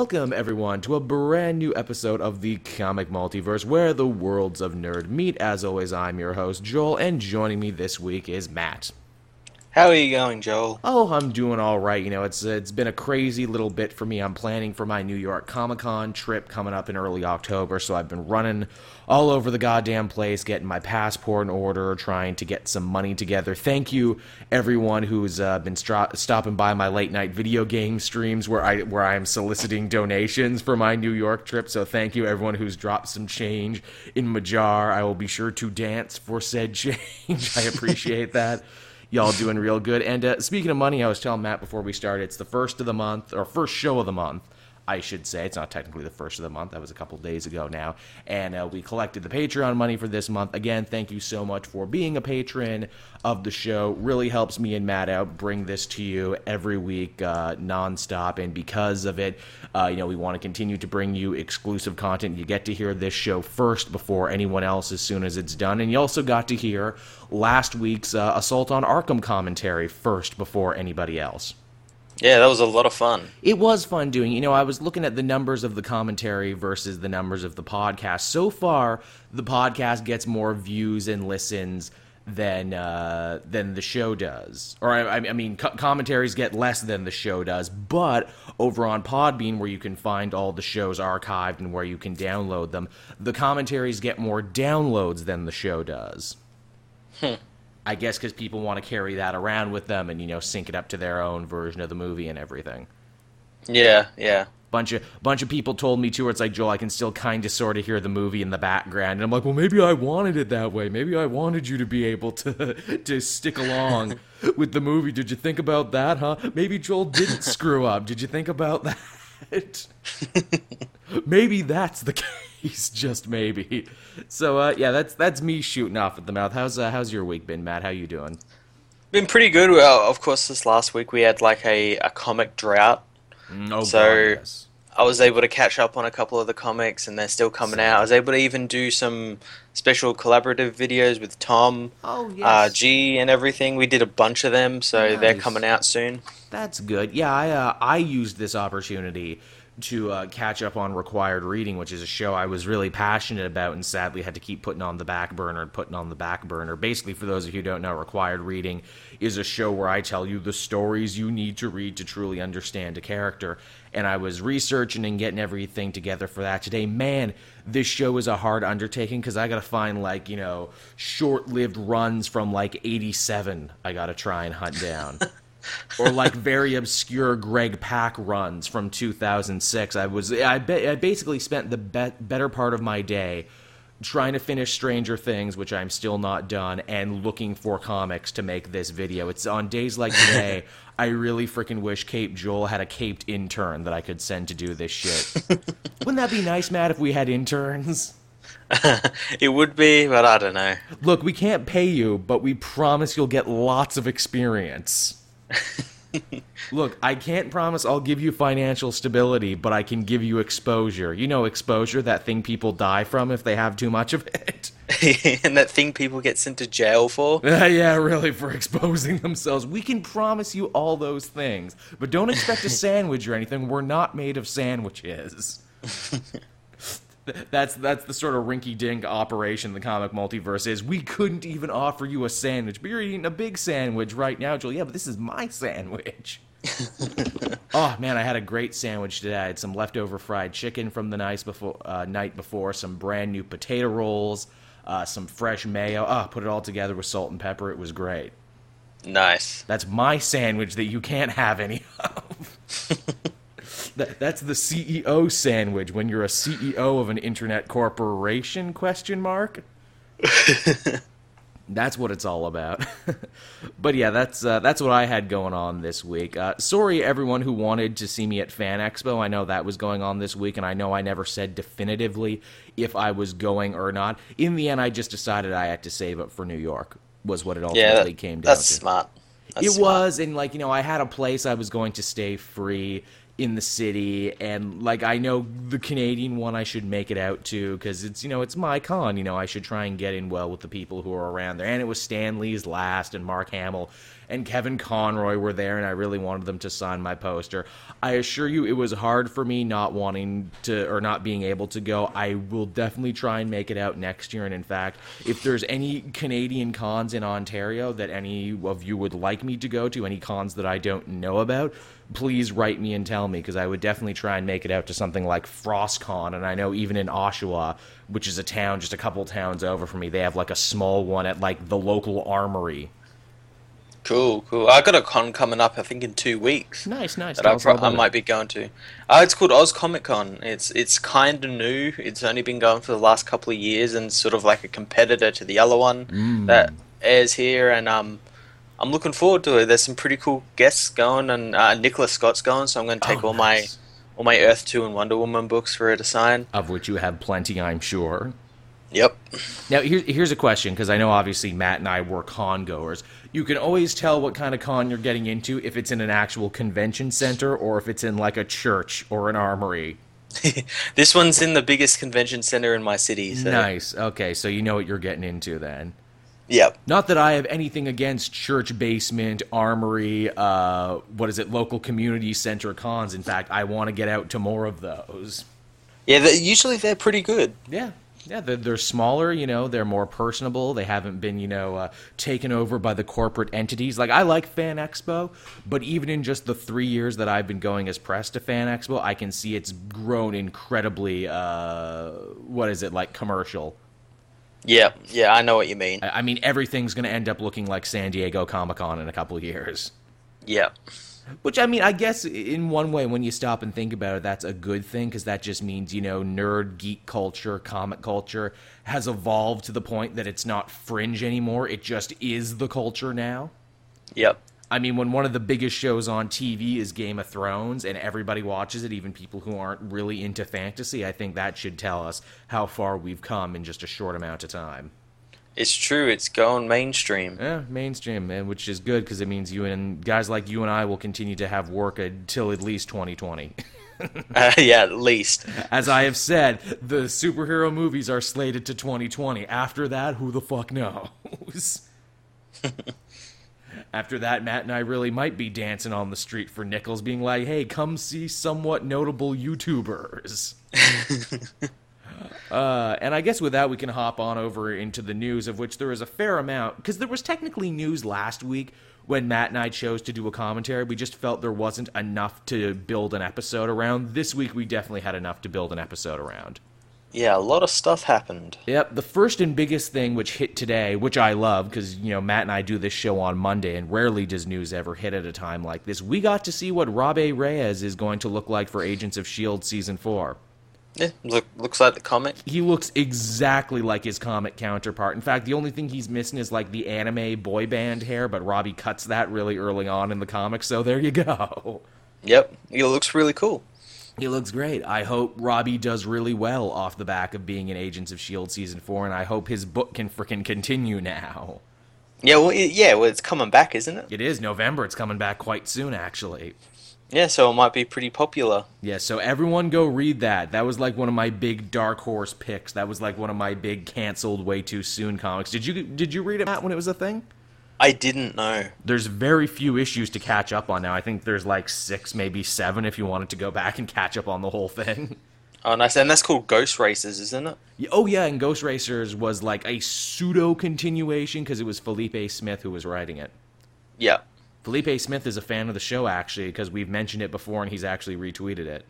Welcome, everyone, to a brand new episode of the Comic Multiverse where the worlds of nerd meet. As always, I'm your host, Joel, and joining me this week is Matt. How are you going, Joel? Oh, I'm doing all right. You know, it's it's been a crazy little bit for me. I'm planning for my New York Comic Con trip coming up in early October, so I've been running all over the goddamn place, getting my passport in order, trying to get some money together. Thank you, everyone who's uh, been stra- stopping by my late night video game streams where I where I am soliciting donations for my New York trip. So thank you, everyone who's dropped some change in my jar. I will be sure to dance for said change. I appreciate that y'all doing real good. And uh, speaking of money, I was telling Matt before we started, it's the first of the month, or first show of the month. I should say. It's not technically the first of the month. That was a couple days ago now. And uh, we collected the Patreon money for this month. Again, thank you so much for being a patron of the show. Really helps me and Matt out bring this to you every week uh, nonstop. And because of it, uh, you know, we want to continue to bring you exclusive content. You get to hear this show first before anyone else as soon as it's done. And you also got to hear last week's uh, Assault on Arkham commentary first before anybody else. Yeah, that was a lot of fun. It was fun doing. You know, I was looking at the numbers of the commentary versus the numbers of the podcast. So far, the podcast gets more views and listens than uh, than the show does. Or I, I mean, co- commentaries get less than the show does. But over on Podbean, where you can find all the shows archived and where you can download them, the commentaries get more downloads than the show does. Hmm. I guess because people want to carry that around with them and you know sync it up to their own version of the movie and everything. Yeah, yeah. Bunch of bunch of people told me too. Where it's like Joel, I can still kind of sort of hear the movie in the background, and I'm like, well, maybe I wanted it that way. Maybe I wanted you to be able to to stick along with the movie. Did you think about that, huh? Maybe Joel didn't screw up. Did you think about that? maybe that's the case. He's just maybe. So uh, yeah, that's that's me shooting off at the mouth. How's uh, how's your week been, Matt? How you doing? Been pretty good. Well, of course, this last week we had like a, a comic drought. Mm, oh, So- God, yes. I was able to catch up on a couple of the comics, and they're still coming out. I was able to even do some special collaborative videos with Tom, Oh uh, G, and everything. We did a bunch of them, so they're coming out soon. That's good. Yeah, I uh, I used this opportunity to uh, catch up on required reading, which is a show I was really passionate about, and sadly had to keep putting on the back burner and putting on the back burner. Basically, for those of you who don't know, required reading is a show where I tell you the stories you need to read to truly understand a character. And I was researching and getting everything together for that today. Man, this show is a hard undertaking because I got to find like you know short-lived runs from like '87. I got to try and hunt down or like very obscure Greg Pak runs from 2006. I was I, be, I basically spent the be- better part of my day trying to finish Stranger Things, which I'm still not done, and looking for comics to make this video. It's on days like today. I really freaking wish Cape Joel had a caped intern that I could send to do this shit. Wouldn't that be nice, Matt, if we had interns? it would be, but I don't know. Look, we can't pay you, but we promise you'll get lots of experience. Look, I can't promise I'll give you financial stability, but I can give you exposure. You know, exposure, that thing people die from if they have too much of it. and that thing people get sent to jail for. yeah, really, for exposing themselves. We can promise you all those things, but don't expect a sandwich or anything. We're not made of sandwiches. That's that's the sort of rinky-dink operation the comic multiverse is. We couldn't even offer you a sandwich, but you're eating a big sandwich right now, Joel. Yeah, but this is my sandwich. oh man, I had a great sandwich today. I had some leftover fried chicken from the night before, uh, night before, some brand new potato rolls, uh, some fresh mayo. Oh, put it all together with salt and pepper. It was great. Nice. That's my sandwich that you can't have any of. that, that's the CEO sandwich when you're a CEO of an internet corporation? Question mark. That's what it's all about. but yeah, that's uh, that's what I had going on this week. Uh, sorry, everyone who wanted to see me at Fan Expo. I know that was going on this week, and I know I never said definitively if I was going or not. In the end, I just decided I had to save up for New York. Was what it ultimately Yeah, that- came down that's to smart. That's it smart. was and like you know i had a place i was going to stay free in the city and like i know the canadian one i should make it out to because it's you know it's my con you know i should try and get in well with the people who are around there and it was Stan Lee's last and mark hamill and Kevin Conroy were there, and I really wanted them to sign my poster. I assure you, it was hard for me not wanting to or not being able to go. I will definitely try and make it out next year. And in fact, if there's any Canadian cons in Ontario that any of you would like me to go to, any cons that I don't know about, please write me and tell me because I would definitely try and make it out to something like FrostCon. And I know even in Oshawa, which is a town just a couple towns over from me, they have like a small one at like the local armory. Cool, cool. I got a con coming up, I think, in two weeks. Nice, nice. That I, pro- I might it. be going to. Uh, it's called Oz Comic Con. It's it's kind of new. It's only been going for the last couple of years, and sort of like a competitor to the other one Mm. that airs here. And um, I'm looking forward to it. There's some pretty cool guests going, and uh, Nicola Scott's going, so I'm going to take Oh, all nice. my all my Earth Two and Wonder Woman books for her to sign. Of which you have plenty, I'm sure. Yep. Now, here, here's a question because I know obviously Matt and I were con goers. You can always tell what kind of con you're getting into if it's in an actual convention center or if it's in like a church or an armory. this one's in the biggest convention center in my city. So. Nice. Okay, so you know what you're getting into then. Yep. Not that I have anything against church basement, armory, uh, what is it, local community center cons. In fact, I want to get out to more of those. Yeah. they usually they're pretty good. Yeah. Yeah, they're, they're smaller, you know, they're more personable. They haven't been, you know, uh, taken over by the corporate entities. Like, I like Fan Expo, but even in just the three years that I've been going as press to Fan Expo, I can see it's grown incredibly, uh, what is it, like commercial. Yeah. Yeah. I know what you mean. I I mean, everything's going to end up looking like San Diego Comic Con in a couple of years. Yeah. Which I mean, I guess in one way, when you stop and think about it, that's a good thing because that just means you know, nerd, geek culture, comic culture has evolved to the point that it's not fringe anymore. It just is the culture now. Yep. I mean, when one of the biggest shows on TV is Game of Thrones and everybody watches it, even people who aren't really into fantasy, I think that should tell us how far we've come in just a short amount of time. It's true. It's going mainstream. Yeah, mainstream, man, which is good because it means you and guys like you and I will continue to have work until at least 2020. Uh, yeah, at least. As I have said, the superhero movies are slated to 2020. After that, who the fuck knows? After that, Matt and I really might be dancing on the street for nickels, being like, hey, come see somewhat notable YouTubers. Uh, and I guess with that, we can hop on over into the news, of which there is a fair amount. Because there was technically news last week when Matt and I chose to do a commentary. We just felt there wasn't enough to build an episode around. This week, we definitely had enough to build an episode around. Yeah, a lot of stuff happened. Yep, the first and biggest thing which hit today, which I love because you know Matt and I do this show on Monday, and rarely does news ever hit at a time like this. We got to see what Robbie Reyes is going to look like for Agents of Shield season four. Yeah, look, looks like the comic. He looks exactly like his comic counterpart. In fact, the only thing he's missing is like the anime boy band hair, but Robbie cuts that really early on in the comics, so there you go. Yep, he looks really cool. He looks great. I hope Robbie does really well off the back of being in Agents of S.H.I.E.L.D. season four, and I hope his book can frickin' continue now. Yeah, well, it- yeah, well, it's coming back, isn't it? It is November. It's coming back quite soon, actually. Yeah, so it might be pretty popular. Yeah, so everyone go read that. That was like one of my big dark horse picks. That was like one of my big canceled way too soon comics. Did you did you read it Matt, when it was a thing? I didn't know. There's very few issues to catch up on now. I think there's like six, maybe seven, if you wanted to go back and catch up on the whole thing. Oh, nice. And that's called Ghost Racers, isn't it? Oh yeah, and Ghost Racers was like a pseudo continuation because it was Felipe Smith who was writing it. Yeah. Felipe Smith is a fan of the show actually because we've mentioned it before and he's actually retweeted it.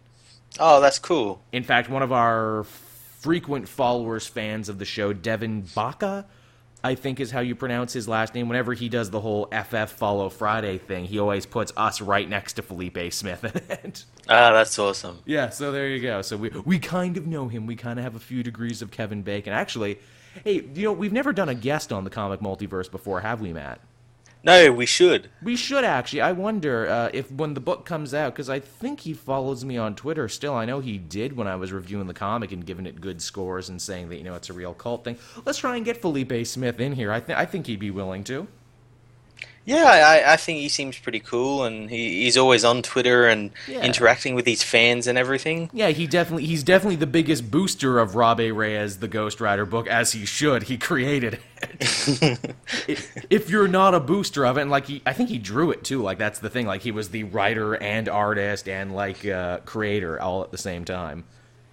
Oh, that's cool. In fact, one of our frequent followers, fans of the show, Devin Baca, I think is how you pronounce his last name. Whenever he does the whole FF Follow Friday thing, he always puts us right next to Felipe Smith in it. Ah, that's awesome. Yeah, so there you go. So we we kind of know him. We kind of have a few degrees of Kevin Bacon. Actually, hey, you know we've never done a guest on the comic multiverse before, have we, Matt? No, we should. We should actually. I wonder uh, if when the book comes out, because I think he follows me on Twitter still. I know he did when I was reviewing the comic and giving it good scores and saying that you know it's a real cult thing. Let's try and get Felipe Smith in here. I think I think he'd be willing to. Yeah, I, I think he seems pretty cool, and he, he's always on Twitter and Yeah. interacting with his fans and everything. Yeah, he definitely he's definitely the biggest booster of Robbie Reyes, the Ghost Rider book, as he should. He created it. if, if you're not a booster of it, and like he, I think he drew it too. Like that's the thing. Like he was the writer and artist and like uh, creator all at the same time.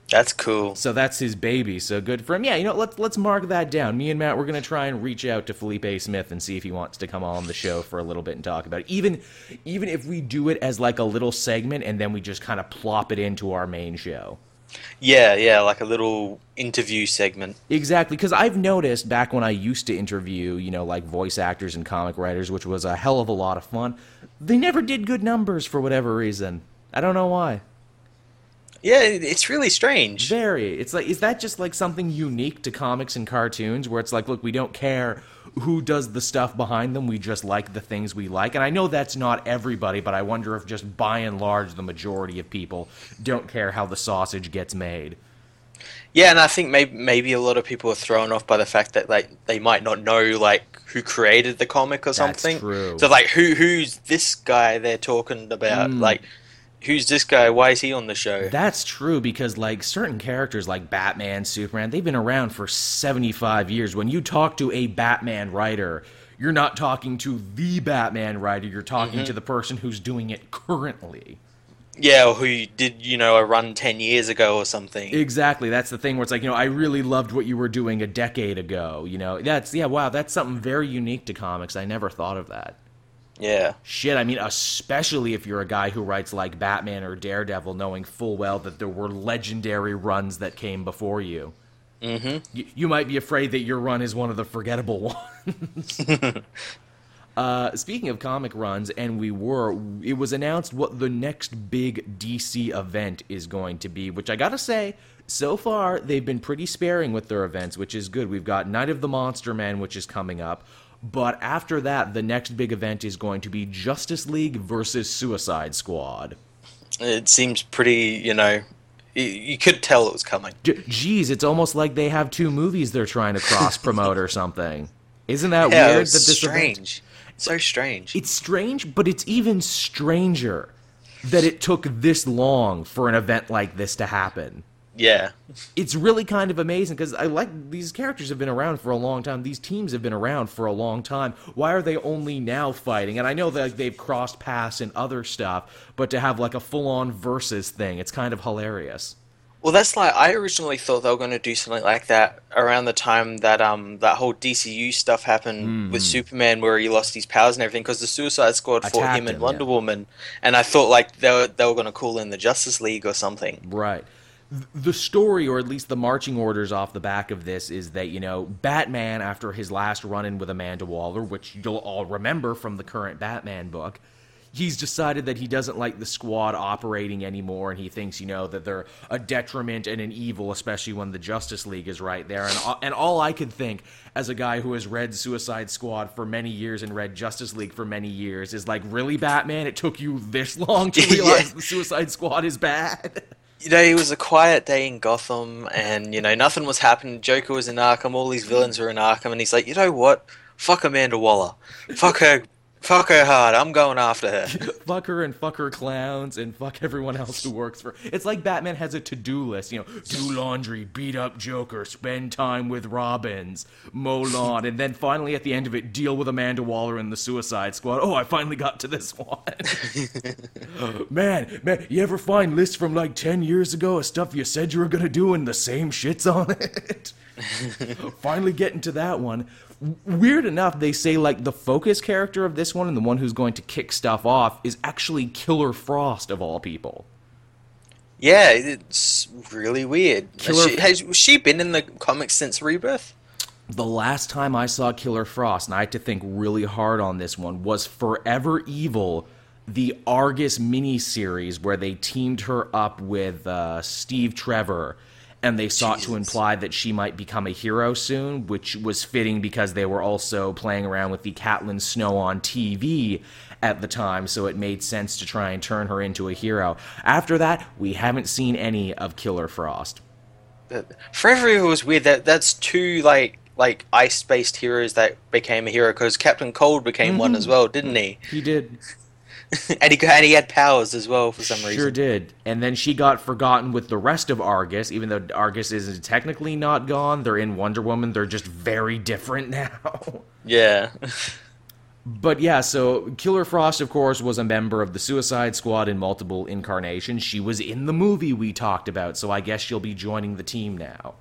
That's cool. So that's his baby. So good for him. Yeah, you know, let's let's mark that down. Me and Matt, we're gonna try and reach out to Felipe Smith and see if he wants to come on the show for a little bit and talk about it. Even even if we do it as like a little segment and then we just kind of plop it into our main show. Yeah, yeah, like a little interview segment. Exactly, because I've noticed back when I used to interview, you know, like voice actors and comic writers, which was a hell of a lot of fun, they never did good numbers for whatever reason. I don't know why. Yeah, it's really strange. Very. It's like, is that just like something unique to comics and cartoons where it's like, look, we don't care who does the stuff behind them, we just like the things we like? And I know that's not everybody, but I wonder if just by and large the majority of people don't care how the sausage gets made. Yeah, and I think maybe maybe a lot of people are thrown off by the fact that like they might not know like who created the comic or something. true. So like who who's this guy they're talking about? Mm. Like who's this guy? Why is he on the show? That's true because like certain characters like Batman, Superman, they've been around for 75 years. When you talk to a Batman writer, you're not talking to the Batman writer, you're talking Mm-hmm. to the person who's doing it currently. yeah, or who did you know a run ten years ago or something? Exactly. That's the thing where it's like, you know, I really loved what you were doing a decade ago, you know. That's yeah, wow, that's something very unique to comics. I never thought of that. Yeah. Shit, I mean, especially if you're a guy who writes like Batman or Daredevil, knowing full well that there were legendary runs that came before you. Mm-hmm. You, you might be afraid that your run is one of the forgettable ones. uh, speaking of comic runs, and we were, it was announced what the next big DC event is going to be, which I gotta say, so far they've been pretty sparing with their events, which is good. We've got Night of the Monster Man, which is coming up. But after that, the next big event is going to be Justice League versus Suicide Squad. It seems pretty, you know, you, could tell it was coming. J- Geez, it's almost like they have two movies they're trying to cross promote or something. Isn't that Yeah, weird that this event- strange. So strange. It's strange, but it's even stranger that it took this long for an event like this to happen. Yeah. It's really kind of amazing because I like these characters have been around for a long time. These teams have been around for a long time. Why are they only now fighting? And I know that they've crossed paths and other stuff, but to have like a full-on versus thing, it's kind of hilarious. Well, that's like I originally thought they were going to do something like that around the time that um that whole DCU stuff happened with Superman, where he lost his powers and everything, because the Suicide Squad fought Attacked him and Wonder yeah. Woman, and I thought like they were they were going to call in the Justice League or something. Right. Th- The story, or at least the marching orders off the back of this, is that, you know, Batman, after his last run in with Amanda Waller, which you'll all remember from the current Batman book, he's decided that he doesn't like the squad operating anymore, and he thinks, you know, that they're a detriment and an evil, especially when the Justice League is right there. And, all- and all I could think, as a guy who has read Suicide Squad for many years and read Justice League for many years, is like, really, Batman? It took you this long to Yeah. realize the Suicide Squad is bad? You know, it was a quiet day in Gotham, and you know nothing was happening. Joker was in Arkham, all these villains were in Arkham, and he's like, you know what? Fuck Amanda Waller. Fuck her. Fuck her hard. I'm going after her. fuck her and fuck her clowns and fuck everyone else who works for. It's like Batman has a to-do list. You know, do laundry, beat up Joker, spend time with Robins, mow lawn, and then finally at the end of it, deal with Amanda Waller and the Suicide Squad. Oh, I finally got to this one. man, man, you ever find lists from like ten years ago of stuff you said you were gonna do and the same shit's on it? finally getting to that one. Weird enough, they say like the focus character of this one and the one who's going to kick stuff off is actually Killer Frost of all people. Yeah, it's really weird. Killer- Has she, has she been in the comics since Rebirth? The last time I saw Killer Frost, and I had to think really hard on this one, was Forever Evil, the Argus miniseries where they teamed her up with uh, Steve Trevor, and they sought to imply that she might become a hero soon, which was fitting because they were also playing around with the Caitlin Snow on TV at the time, so it made sense to try and turn her into a hero. After that, we haven't seen any of Killer Frost. Forever Evil was weird. That that's two like like ice-based heroes that became a hero because Captain Cold became one Mhm. as well, didn't he? He did. And he and he had powers as well for some Sure reason. Sure did. And then she got forgotten with the rest of Argus, even though Argus is technically not gone. They're in Wonder Woman. They're just very different now. Yeah. But yeah, so Killer Frost, of course, was a member of the Suicide Squad in multiple incarnations. She was in the movie we talked about, so I guess she'll be joining the team now.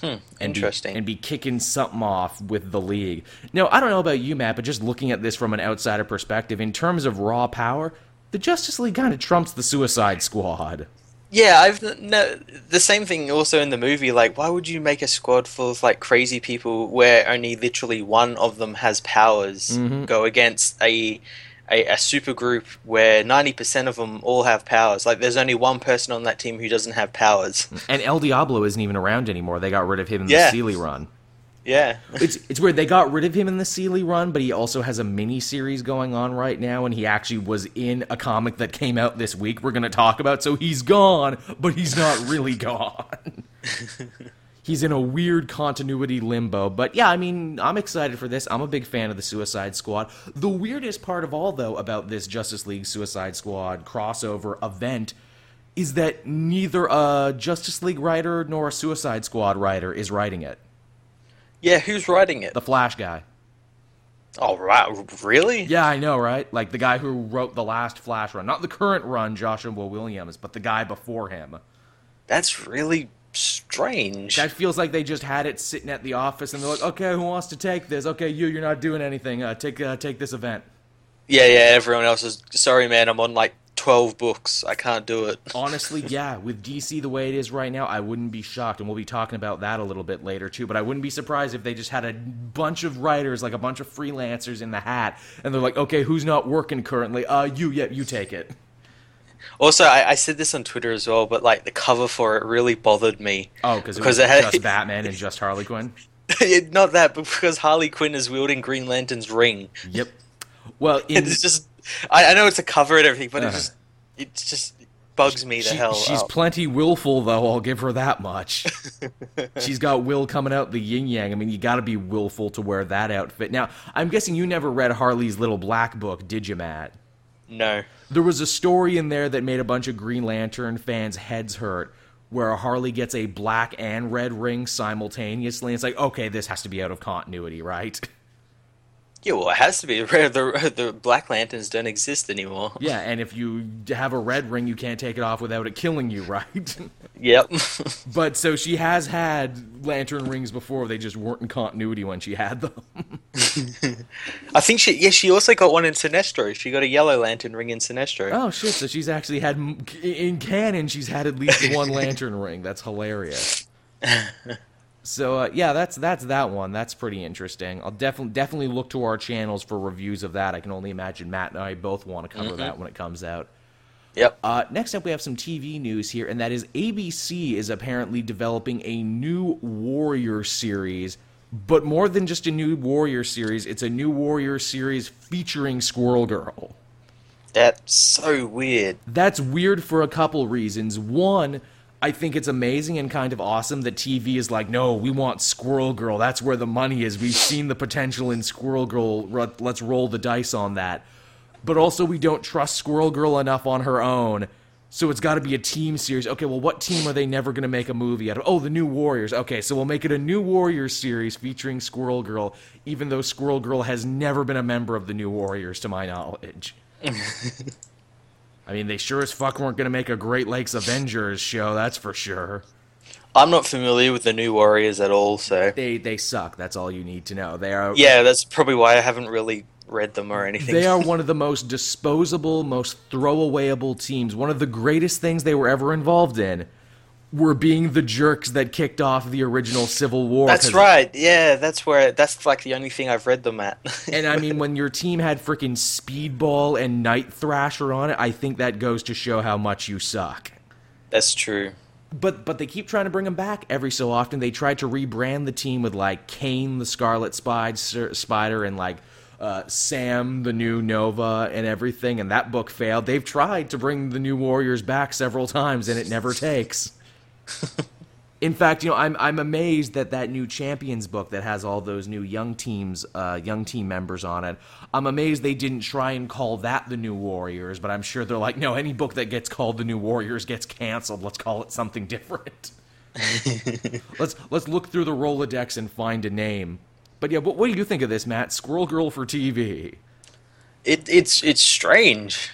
Hmm. and be- Interesting. and be kicking something off with the league. Now, I don't know about you, Matt, but just looking at this from an outsider perspective, in terms of raw power, the Justice League kind of trumps the Suicide Squad. Yeah, I've no the same thing also in the movie. Like, why would you make a squad full of like crazy people where only literally one of them has powers Mhm. go against a a, a super group where ninety percent of them all have powers? Like, there's only one person on that team who doesn't have powers. And El Diablo isn't even around anymore. They got rid of him in Yeah. the Sealy run. Yeah, It's it's weird. They got rid of him in the Sealy run, but he also has a mini series going on right now, and he actually was in a comic that came out this week. We're going to talk about. So he's gone, but he's not really gone. he's in a weird continuity limbo. But yeah, I mean, I'm excited for this. I'm a big fan of the Suicide Squad. The weirdest part of all, though, about this Justice League Suicide Squad crossover event is that neither a Justice League writer nor a Suicide Squad writer is writing it. yeah. Who's writing it? The Flash guy. Oh, right. Really? Yeah, I know, right? Like the guy who wrote the last Flash run, not the current run, Joshua Williams, but the guy before him. That's really strange. That feels like they just had it sitting at the office, and they're like, "Okay, who wants to take this? Okay, you, you're not doing anything. Uh, take, uh, take this event." Yeah, yeah. Everyone else is sorry, man. I'm on like twelve books. I can't do it. Honestly, yeah, with DC the way it is right now, I wouldn't be shocked, and we'll be talking about that a little bit later too. But I wouldn't be surprised if they just had a bunch of writers, like a bunch of freelancers in the hat, and they're like, "Okay, who's not working currently? Uh, you, yeah, you take it." Also, I, I said this on Twitter as well, but like the cover for it really bothered me. Oh, because it was it had- just Batman and just Harley Quinn. Not that, but because Harley Quinn is wielding Green Lantern's ring. Yep. Well, in, It's just, I, I know it's a cover and everything, but Uh-huh. it just, it just bugs me the she- hell. she's up. plenty willful, though. I'll give her that much. she's got will coming out the yin yang. I mean, you got to be willful to wear that outfit. Now, I'm guessing you never read Harley's Little Black Book, did you, Matt? no. There was a story in there that made a bunch of Green Lantern fans' heads hurt. Where Harley gets a black and red ring simultaneously. It's like, okay, this has to be out of continuity, right? Yeah, well, it has to be. The, the Black Lanterns don't exist anymore. Yeah, and if you have a red ring, you can't take it off without it killing you, right? Yep. But so she has had lantern rings before. They just weren't in continuity when she had them. I think she, yeah, she also got one in Sinestro. She got a yellow lantern ring in Sinestro. oh shit! So she's actually had in canon. She's had at least one lantern ring. That's hilarious. So uh, yeah, that's that's that one. That's pretty interesting. I'll definitely definitely look to our channels for reviews of that. I can only imagine Matt and I both want to cover that when it comes out. Yep. Uh, next up, we have some TV news here, and that is ABC is apparently developing a new Warrior series, but more than just a new Warrior series, it's a new Warrior series featuring Squirrel Girl. That's so weird. That's weird for a couple reasons. One, I think it's amazing and kind of awesome that TV is like, no, we want Squirrel Girl. That's where the money is. We've seen the potential in Squirrel Girl. Let's roll the dice on that. But also, we don't trust Squirrel Girl enough on her own. So it's got to be a team series. Okay, well, what team are they never going to make a movie out of? Oh, the New Warriors. Okay, so we'll make it a New Warriors series featuring Squirrel Girl, even though Squirrel Girl has never been a member of the New Warriors, to my knowledge. I mean, they sure as fuck weren't going to make a Great Lakes Avengers show, that's for sure. I'm not familiar with the New Warriors at all, so They they suck. That's all you need to know. They are yeah, that's probably why I haven't really read them or anything. They are one of the most disposable, most throwawayable teams. One of the greatest things they were ever involved in were being the jerks that kicked off the original Civil War. That's right. Yeah, that's where that's like the only thing I've read them at. And I mean, when your team had freaking Speedball and Night Thrasher on it, I think that goes to show how much you suck. that's true. But but they keep trying to bring them back every so often. They tried to rebrand the team with like Kaine the Scarlet Spide, Spider and like uh, Sam the new Nova and everything, and that book failed. They've tried to bring the new Warriors back several times, and it never takes. In fact, you know, I'm I'm amazed that that new Champions book that has all those new young teams, uh, young team members on it. I'm amazed they didn't try and call that the New Warriors, but I'm sure they're like, no, any book that gets called the New Warriors gets canceled. Let's call it something different. let's let's look through the Rolodex and find a name. But yeah, what, what do you think of this, Matt? Squirrel Girl for TV. It, it's it's strange.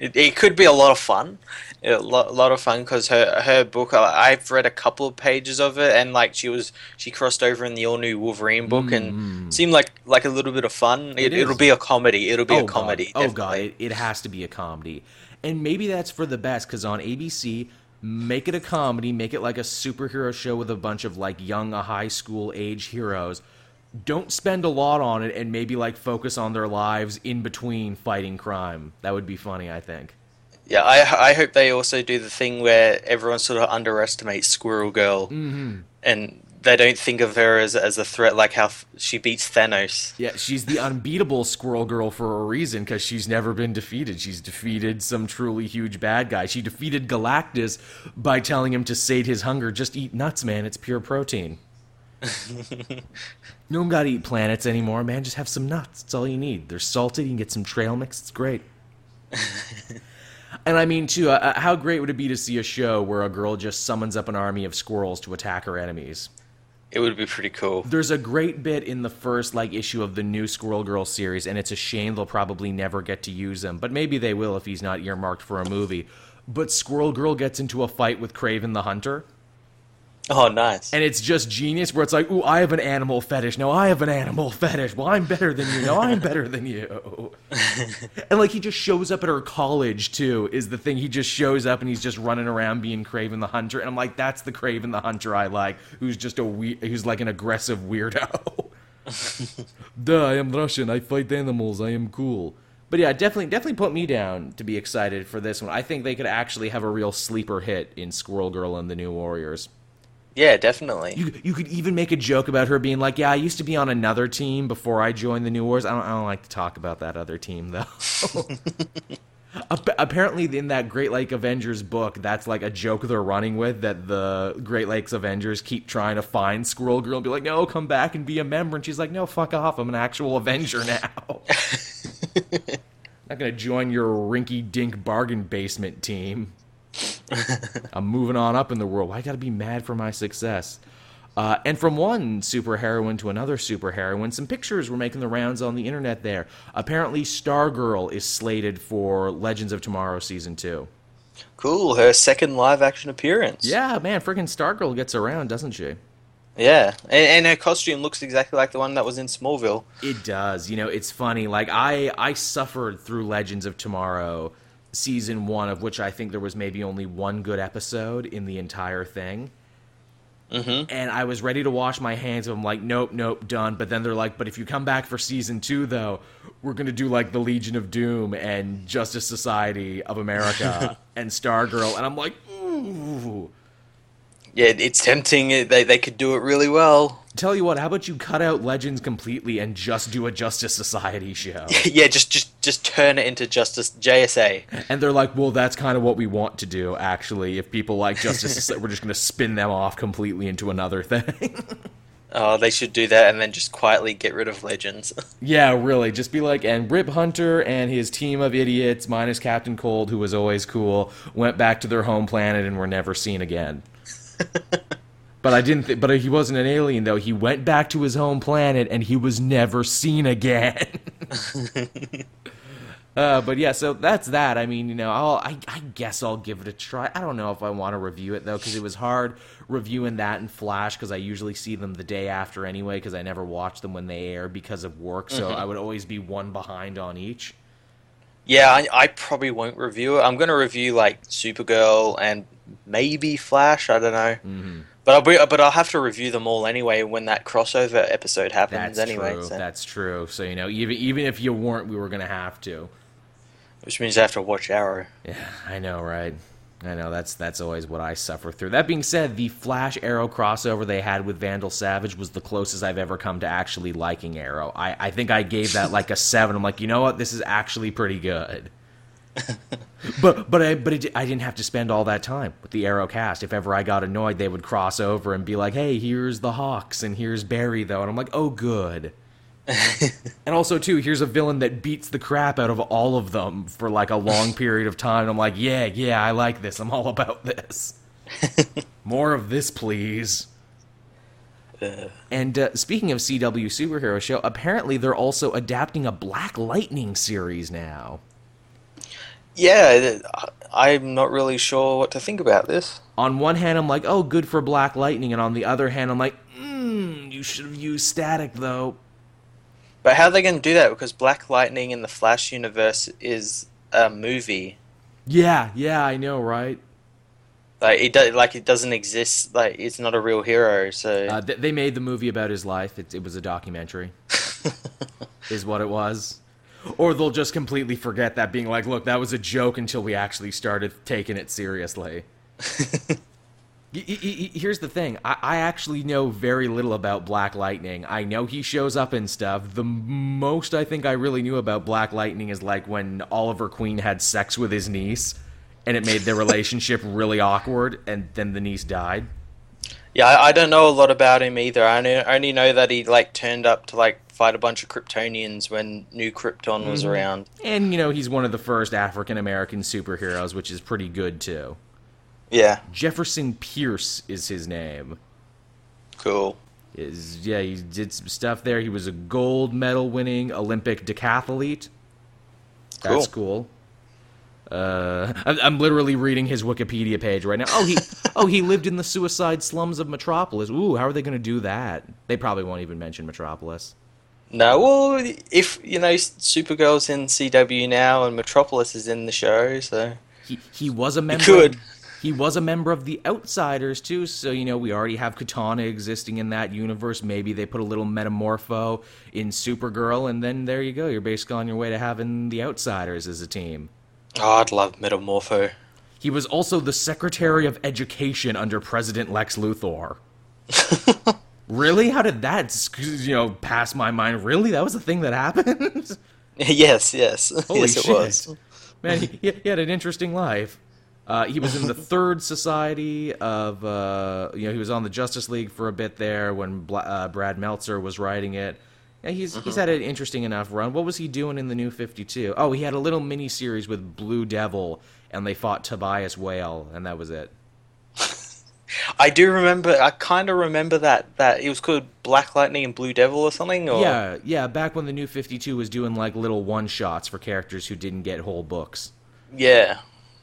It, it could be a lot of fun, a lot, lot of fun because her her book. I've read a couple of pages of it, and like she was she crossed over in the all new Wolverine book, and seemed like like a little bit of fun. It, is. it'll be a comedy. It'll be oh a comedy. God. Oh god, it, it has to be a comedy, and maybe that's for the best because on ABC, make it a comedy, make it like a superhero show with a bunch of like young, uh, high school age heroes. Don't spend a lot on it, and maybe like focus on their lives in between fighting crime. That would be funny, I think. Yeah, I I hope they also do the thing where everyone sort of underestimates Squirrel Girl, Mm-hmm. and they don't think of her as as a threat like how f- she beats Thanos. Yeah, she's the unbeatable Squirrel Girl for a reason because she's never been defeated. She's defeated some truly huge bad guy. She defeated Galactus by telling him to sate his hunger. Just eat nuts, man. It's pure protein. you don't gotta eat planets anymore, man. Just have some nuts. That's all you need. They're salted. You can get some trail mix. It's great. and I mean, too, uh, how great would it be to see a show where a girl just summons up an army of squirrels to attack her enemies? It would be pretty cool. There's a great bit in the first like issue of the new Squirrel Girl series, and it's a shame they'll probably never get to use him, but maybe they will if he's not earmarked for a movie. But Squirrel Girl gets into a fight with Kraven the Hunter, Oh, nice. and it's just genius. Where it's like, "Ooh, I have an animal fetish. No, I have an animal fetish. Well, I'm better than you. No, I'm better than you." and like he just shows up at her college too. Is the thing he just shows up and he's just running around being Kraven the Hunter, and I'm like, "That's the Kraven the Hunter I like, who's just a we- who's like an aggressive weirdo." Duh, I am Russian. I fight animals. I am cool. But yeah, definitely, definitely put me down to be excited for this one. I think they could actually have a real sleeper hit in Squirrel Girl and the New Warriors. Yeah, definitely. You you could even make a joke about her being like, "Yeah, I used to be on another team before I joined the New Wars." I don't, I don't like to talk about that other team though. Apparently, in that Great Lake Avengers book, that's like a joke they're running with that the Great Lakes Avengers keep trying to find Squirrel Girl and be like, "No, come back and be a member." And she's like, "No, fuck off. I'm an actual Avenger now." I'm Not gonna join your rinky-dink bargain basement team. I'm moving on up in the world. Why I gotta be mad for my success? Uh, and from one superheroine to another superheroine, some pictures were making the rounds on the internet there. Apparently, Stargirl is slated for Legends of Tomorrow season two. Cool. Her second live action appearance. Yeah, man, freaking Stargirl gets around, doesn't she? Yeah, and, and her costume looks exactly like the one that was in Smallville. It does. You know, it's funny. Like I, I suffered through Legends of Tomorrow season one, of which I think there was maybe only one good episode in the entire thing. Mm-hmm. and I was ready to wash my hands. I'm like, nope, nope, done. But then they're like, but if you come back for season two, though, we're gonna do like the Legion of Doom and Justice Society of America and Stargirl, and I'm like, ooh. Yeah, it's tempting. They they could do it really well. Tell you what, how about you cut out Legends completely and just do a Justice Society show? yeah, just just just turn it into Justice JSA. And they're like, well, that's kind of what we want to do, actually. If people like Justice Society, we're just gonna spin them off completely into another thing. Oh, they should do that and then just quietly get rid of Legends. Yeah, really. Just be like, and Rip Hunter and his team of idiots, minus Captain Cold, who was always cool, went back to their home planet and were never seen again. But I didn't. Th- but he wasn't an alien though. He went back to his home planet and he was never seen again. Uh, but yeah, so that's that. I mean, you know, I'll, I, I guess I'll give it a try. I don't know if I want to review it though, because it was hard reviewing that and Flash, because I usually see them the day after anyway, because I never watch them when they air because of work. So I would always be one behind on each. yeah, I, I probably won't review it. I'm gonna review like Supergirl and maybe Flash. I don't know. Mm-hmm. But I'll be, uh, but I'll have to review them all anyway when that crossover episode happens That's anyway. true. so- That's true. So you know, even even if you weren't, we were gonna have to. which means I have to watch Arrow. Yeah, I know, right? I know that's that's always what I suffer through. That being said, the Flash Arrow crossover they had with Vandal Savage was the closest I've ever come to actually liking Arrow. I, I think I gave that like a seven. I'm like, you know what? This is actually pretty good. but but I but it, I didn't have to spend all that time with the Arrow cast. If ever I got annoyed, they would cross over and be like, "Hey, here's the Hawks and here's Barry though," and I'm like, "Oh, good." and also too, here's a villain that beats the crap out of all of them for like a long period of time. I'm like, "Yeah, yeah, I like this. I'm all about this. More of this, please." And uh, speaking of CW superhero show, apparently they're also adapting a Black Lightning series now. Yeah, I'm not really sure what to think about this. On one hand, I'm like, oh, good for Black Lightning, and on the other hand, I'm like, hmm, you should have used Static though. But how are they going to do that? Because Black Lightning in the Flash universe is a movie. Yeah, yeah, I know, right? Like it, do, like it doesn't exist. Like it's not a real hero. So Uh, th- they made the movie about his life. It, it was a documentary, is what it was. Or they'll just completely forget that, being like, look, that was a joke until we actually started taking it seriously. Here's the thing. I-, I actually know very little about Black Lightning. I know he shows up in stuff. The most I think I really knew about Black Lightning is like when Oliver Queen had sex with his niece, and it made their relationship really awkward, and then the niece died. yeah, I, don't know a lot about him either. I only, I only know that he like turned up to like fight a bunch of Kryptonians when New Krypton was around. And, you know, he's one of the first African American superheroes, which is pretty good, too. Yeah, Jefferson Pierce is his name. cool. Is yeah, he did some stuff there. He was a gold medal winning Olympic decathlete. That's cool. Uh, I'm, I'm literally reading his Wikipedia page right now. Oh, he oh he lived in the suicide slums of Metropolis. Ooh, how are they going to do that? They probably won't even mention Metropolis. No, well, if you know, Supergirl's in CW now and Metropolis is in the show, so He he was a member. He could. He was a member of the Outsiders too, so you know we already have Katana existing in that universe. Maybe they put a little Metamorpho in Supergirl, and then there you go. You're basically on your way to having the Outsiders as a team. oh, I'd love Metamorpho. He was also the Secretary of Education under President Lex Luthor. really? How did that, you know, pass my mind? Really? That was a thing that happened? yes, yes, Holy yes, it shit. was. Man, he, he had an interesting life. Uh, he was in the third society of, uh, you know, he was on the Justice League for a bit there when Bla- uh, Brad Meltzer was writing it. Yeah, he's he's had an interesting enough run. What was he doing in the New Fifty Two? Oh, he had a little mini series with Blue Devil, and they fought Tobias Whale, and that was it. I do remember. I kind of remember that that it was called Black Lightning and Blue Devil or something. Or Yeah, yeah. Back when the New Fifty Two was doing like little one shots for characters who didn't get whole books. yeah,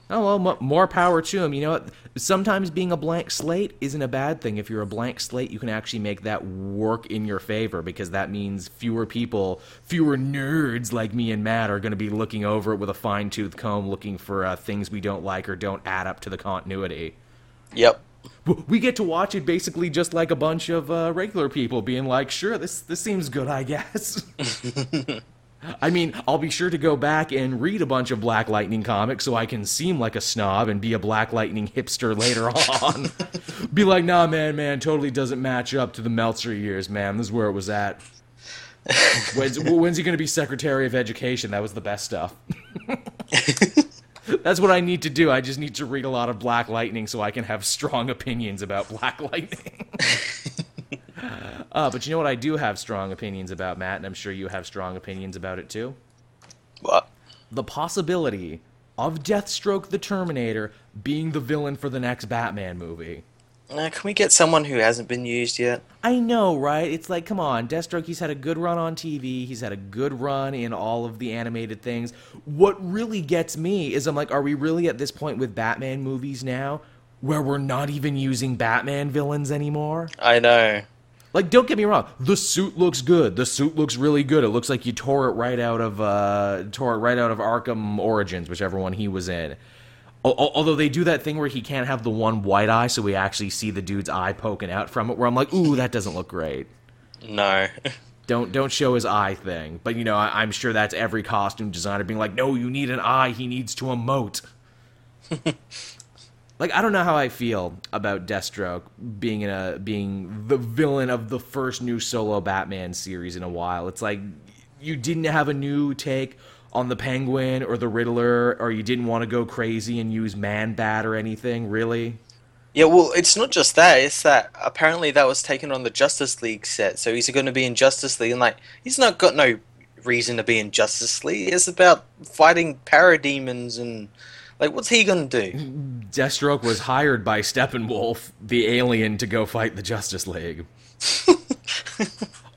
Oh well, m- more power to him. You know what? Sometimes being a blank slate isn't a bad thing. If you're a blank slate, you can actually make that work in your favor because that means fewer people, fewer nerds like me and Matt are going to be looking over it with a fine tooth comb, looking for uh, things we don't like or don't add up to the continuity. yep. We get to watch it basically just like a bunch of uh, regular people being like, "Sure, this this seems good, I guess." I mean, I'll be sure to go back and read a bunch of Black Lightning comics so I can seem like a snob and be a Black Lightning hipster later on. be like, nah, man, man, totally doesn't match up to the Meltzer years, man. This is where it was at. When's, when's he going to be Secretary of Education? That was the best stuff. That's what I need to do. I just need to read a lot of Black Lightning so I can have strong opinions about Black Lightning. uh, but you know what I do have strong opinions about, Matt, and I'm sure you have strong opinions about it too? What? The possibility of Deathstroke the Terminator being the villain for the next Batman movie. Uh, can we get someone who hasn't been used yet? I know, right? It's like, come on, Deathstroke, he's had a good run on TV. He's had a good run in all of the animated things. What really gets me is I'm like, are we really at this point with Batman movies now where we're not even using Batman villains anymore? I know. Like, don't get me wrong, the suit looks good. The suit looks really good. It looks like you tore it right out of uh, tore it right out of Arkham Origins, whichever one he was in. Al- al- Although they do that thing where he can't have the one white eye, so we actually see the dude's eye poking out from it. Where I'm like, ooh, that doesn't look great. No. Don't don't show his eye thing. But you know, I, I'm sure that's every costume designer being like, no, you need an eye. He needs to emote. like I don't know how I feel about Deathstroke being in a being the villain of the first new solo Batman series in a while. It's like you didn't have a new take on the Penguin or the Riddler, or you didn't want to go crazy and use Man Bat or anything, really? Yeah, well, it's not just that. It's that apparently that was taken on the Justice League set. So he's going to be in Justice League, and like he's not got no reason to be in Justice League. It's about fighting parademons and like what's he going to do? Deathstroke was hired by Steppenwolf, the alien, to go fight the Justice League.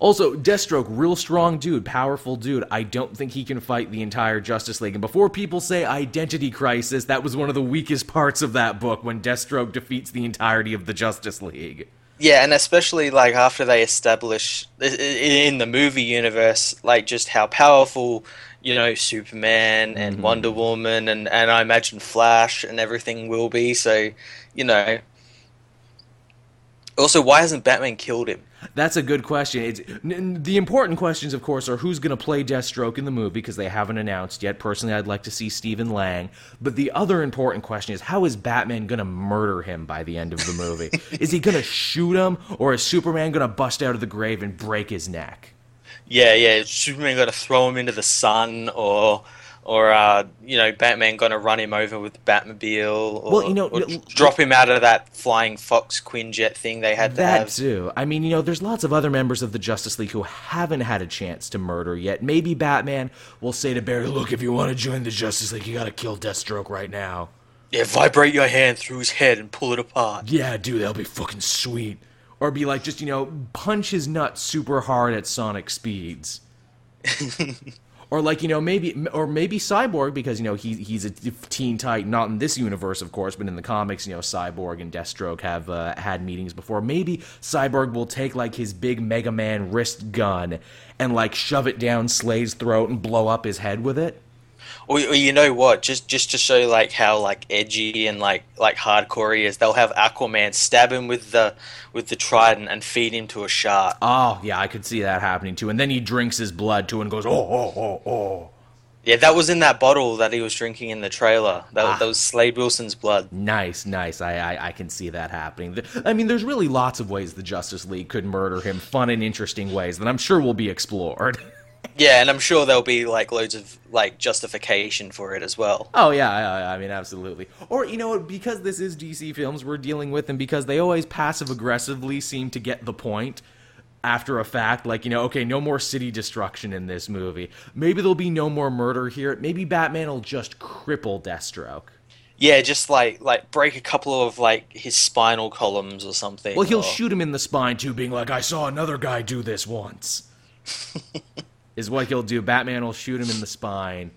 also, Deathstroke, real strong dude, powerful dude. I don't think he can fight the entire Justice League. And before people say identity crisis, that was one of the weakest parts of that book when Deathstroke defeats the entirety of the Justice League. Yeah, and especially like after they establish in the movie universe, like just how powerful you know Superman and mm-hmm. Wonder Woman and and I imagine Flash and everything will be. So you know. Also, why hasn't Batman killed him? That's a good question. It's, the important questions, of course, are who's going to play Deathstroke in the movie because they haven't announced yet. Personally, I'd like to see Stephen Lang. But the other important question is how is Batman going to murder him by the end of the movie? is he going to shoot him, or is Superman going to bust out of the grave and break his neck? Yeah, yeah. Superman going to throw him into the sun, or or uh, you know Batman gonna run him over with Batmobile, or, well, you know, or drop him out of that flying Fox Quinjet thing they had to that have. too. I mean, you know, there's lots of other members of the Justice League who haven't had a chance to murder yet. Maybe Batman will say to Barry, "Look, if you want to join the Justice League, you gotta kill Deathstroke right now." Yeah, vibrate your hand through his head and pull it apart. Yeah, dude, that'll be fucking sweet. Or be like, just you know, punch his nut super hard at sonic speeds. or like you know maybe or maybe cyborg because you know he he's a teen titan not in this universe of course but in the comics you know cyborg and deathstroke have uh, had meetings before. Maybe cyborg will take like his big mega man wrist gun and like shove it down slade's throat and blow up his head with it or, or, you know what? Just just to show like how like edgy and like like hardcore he is, they'll have Aquaman stab him with the with the trident and feed him to a shark. Oh yeah, I could see that happening too. And then he drinks his blood too and goes oh oh oh oh. Yeah, that was in that bottle that he was drinking in the trailer. That, ah. that was Slade Wilson's blood. Nice, nice. I, I, I can see that happening. I mean, there's really lots of ways the Justice League could murder him, fun and interesting ways that I'm sure will be explored. Yeah, and I'm sure there'll be like loads of like justification for it as well. Oh yeah, I, I mean absolutely. Or you know, because this is DC films we're dealing with, and because they always passive aggressively seem to get the point after a fact like you know okay no more city destruction in this movie maybe there'll be no more murder here maybe batman will just cripple deathstroke yeah just like like break a couple of like his spinal columns or something well he'll or... shoot him in the spine too being like i saw another guy do this once is what he'll do. Batman will shoot him in the spine.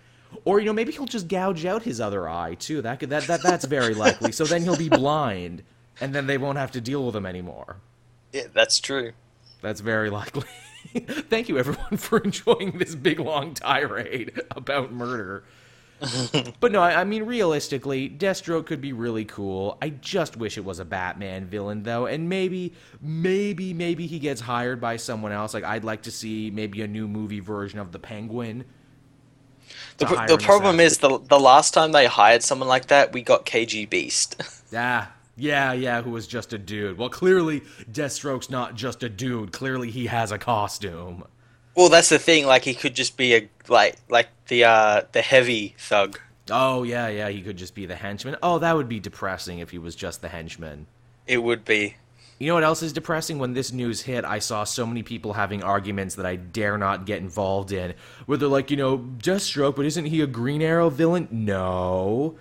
Or you know maybe he'll just gouge out his other eye too. That could, that that that's very likely. So then he'll be blind, and then they won't have to deal with him anymore. Yeah, that's true. That's very likely. Thank you everyone for enjoying this big long tirade about murder. but no, I, I, mean realistically, Deathstroke could be really cool. I just wish it was a Batman villain though, and maybe, maybe, maybe he gets hired by someone else. Like I'd like to see maybe a new movie version of the Penguin. The, the problem is the the last time they hired someone like that, we got KG Beast. yeah, yeah, yeah, who was just a dude. Well, clearly Deathstroke's not just a dude. Clearly he has a costume. Well, that's the thing. Like he could just be a like like the uh the heavy thug. Oh yeah, yeah. He could just be the henchman. Oh, that would be depressing if he was just the henchman. It would be. You know what else is depressing? When this news hit, I saw so many people having arguments that I dare not get involved in. Where they're like, you know, Deathstroke, but isn't he a Green Arrow villain? No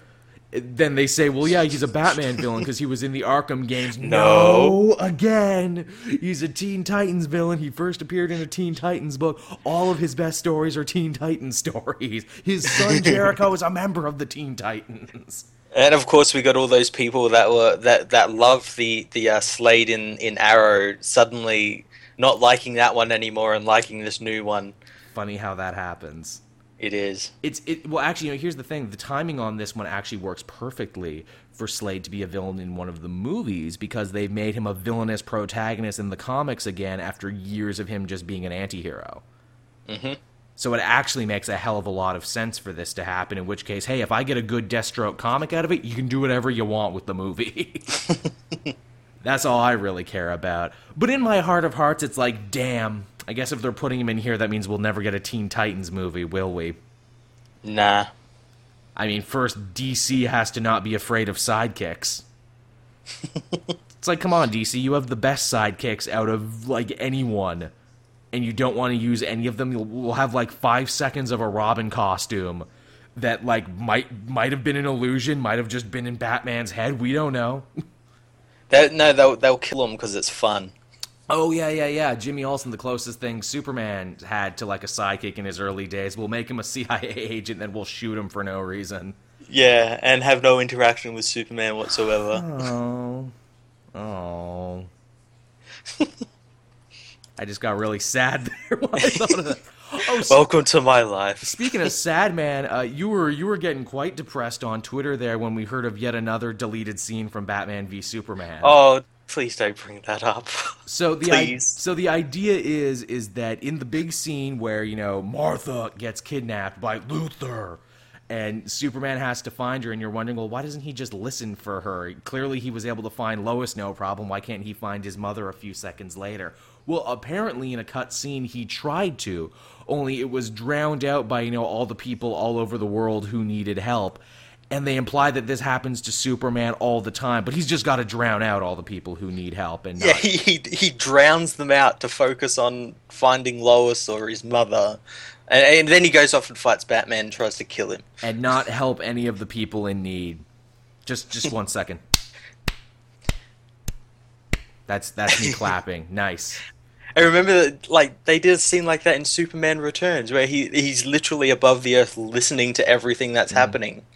then they say, well, yeah, he's a Batman villain because he was in the Arkham games. No. no, again, he's a Teen Titans villain. He first appeared in a Teen Titans book. All of his best stories are Teen Titans stories. His son Jericho is a member of the Teen Titans. And of course, we got all those people that were that that loved the the uh, Slade in in Arrow suddenly not liking that one anymore and liking this new one. Funny how that happens. It is. It's it. Well, actually, you know, here's the thing: the timing on this one actually works perfectly for Slade to be a villain in one of the movies because they've made him a villainous protagonist in the comics again after years of him just being an anti-hero. Mm-hmm. So it actually makes a hell of a lot of sense for this to happen. In which case, hey, if I get a good Deathstroke comic out of it, you can do whatever you want with the movie. That's all I really care about. But in my heart of hearts, it's like, damn, I guess if they're putting him in here, that means we'll never get a Teen Titans movie, will we? Nah. I mean, first, DC has to not be afraid of sidekicks. it's like, come on, DC, you have the best sidekicks out of, like, anyone. And you don't want to use any of them. You'll, we'll have, like, five seconds of a Robin costume that, like, might might have been an illusion, might have just been in Batman's head. We don't know. That, no, they'll, they'll kill him because it's fun. Oh yeah, yeah, yeah. Jimmy Olsen, the closest thing Superman had to like a sidekick in his early days. We'll make him a CIA agent, then we'll shoot him for no reason. Yeah, and have no interaction with Superman whatsoever. Oh, oh. I just got really sad there when I thought of that. Oh, so Welcome to my life. speaking of sad, man, uh, you were you were getting quite depressed on Twitter there when we heard of yet another deleted scene from Batman v Superman. Oh, please don't bring that up. So the i- so the idea is is that in the big scene where you know Martha gets kidnapped by Luthor, and Superman has to find her, and you're wondering, well, why doesn't he just listen for her? Clearly, he was able to find Lois, no problem. Why can't he find his mother a few seconds later? Well, apparently, in a cut scene, he tried to, only it was drowned out by you know all the people all over the world who needed help. And they imply that this happens to Superman all the time, but he's just got to drown out all the people who need help and not Yeah, he, he he drowns them out to focus on finding Lois or his mother, and, and then he goes off and fights Batman and tries to kill him. and not help any of the people in need. Just just one second. That's that's me clapping. Nice. I remember that, like they did a scene like that in Superman Returns, where he he's literally above the earth listening to everything that's mm. happening.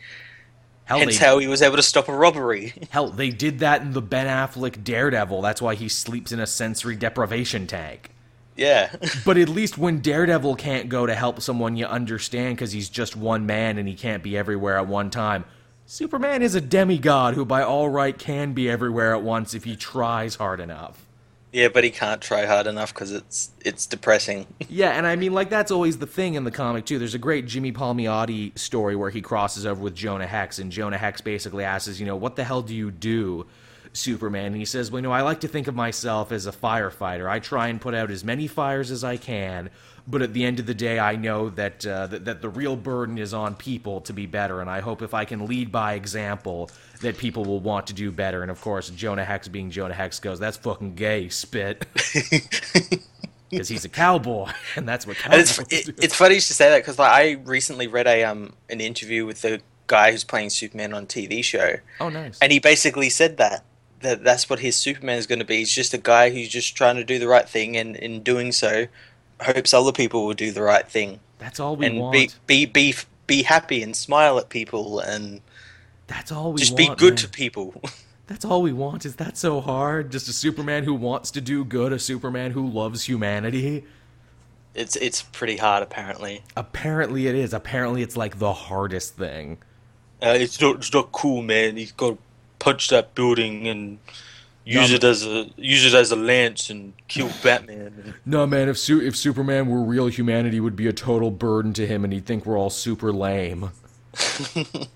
Hell, Hence they, how he was able to stop a robbery. hell, they did that in the Ben Affleck Daredevil. That's why he sleeps in a sensory deprivation tank. yeah, But at least when Daredevil can't go to help someone, you understand because he's just one man and he can't be everywhere at one time. Superman is a demigod who, by all right, can be everywhere at once if he tries hard enough. Yeah, but he can't try hard enough because it's it's depressing. Yeah, and I mean, like that's always the thing in the comic too. There's a great Jimmy Palmiotti story where he crosses over with Jonah Hex, and Jonah Hex basically asks, you know, what the hell do you do, Superman? And he says, well, you know, I like to think of myself as a firefighter. I try and put out as many fires as I can, but at the end of the day, I know that uh, that, that the real burden is on people to be better, and I hope if I can lead by example, that people will want to do better. And of course, Jonah Hex being Jonah Hex goes, that's fucking gay, spit. Because he's a cowboy, and that's what And it's it, it's funny you should say that because like, I recently read a um an interview with the guy who's playing Superman on a TV show, Oh, nice. and he basically said that that that's what his Superman is going to be. He's just a guy who's just trying to do the right thing, and in doing so, hopes other people will do the right thing That's all we and want. be be be be happy and smile at people and That's all we want. just want. be good man. to people. That's all we want. Is that so hard? Just a Superman who wants to do good, a Superman who loves humanity. it's it's pretty hard apparently. Apparently, it is. Apparently, it's like the hardest thing. Uh, it's not it's not cool, man. He's got to punch that building and use Yeah, it as a use it as a lance and kill Batman. No, man. If Su- if Superman were real, humanity would be a total burden to him, and he'd think we're all super lame.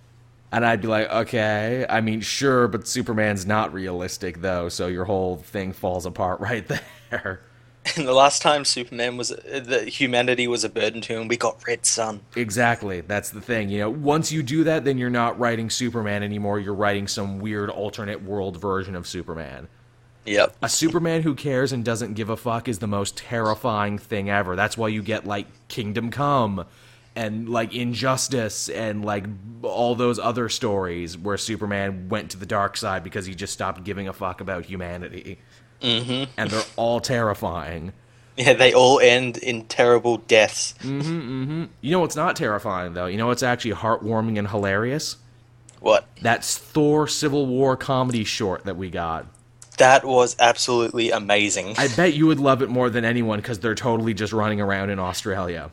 and I'd be like, okay. I mean, sure, but Superman's not realistic, though. So your whole thing falls apart right there. And the last time Superman was the humanity was a burden to him, we got Red Sun. Exactly. That's the thing. You know, once you do that, then you're not writing Superman anymore. You're writing some weird alternate world version of Superman. Yep. A Superman who cares and doesn't give a fuck is the most terrifying thing ever. That's why you get like Kingdom Come and like Injustice and like all those other stories where Superman went to the dark side because he just stopped giving a fuck about humanity. Mm-hmm. And they're all terrifying. Yeah, they all end in terrible deaths. You know what's not terrifying though? You know what's actually heartwarming and hilarious? What? That's Thor Civil War comedy short that we got. That was absolutely amazing. I bet you would love it more than anyone because they're totally just running around in Australia.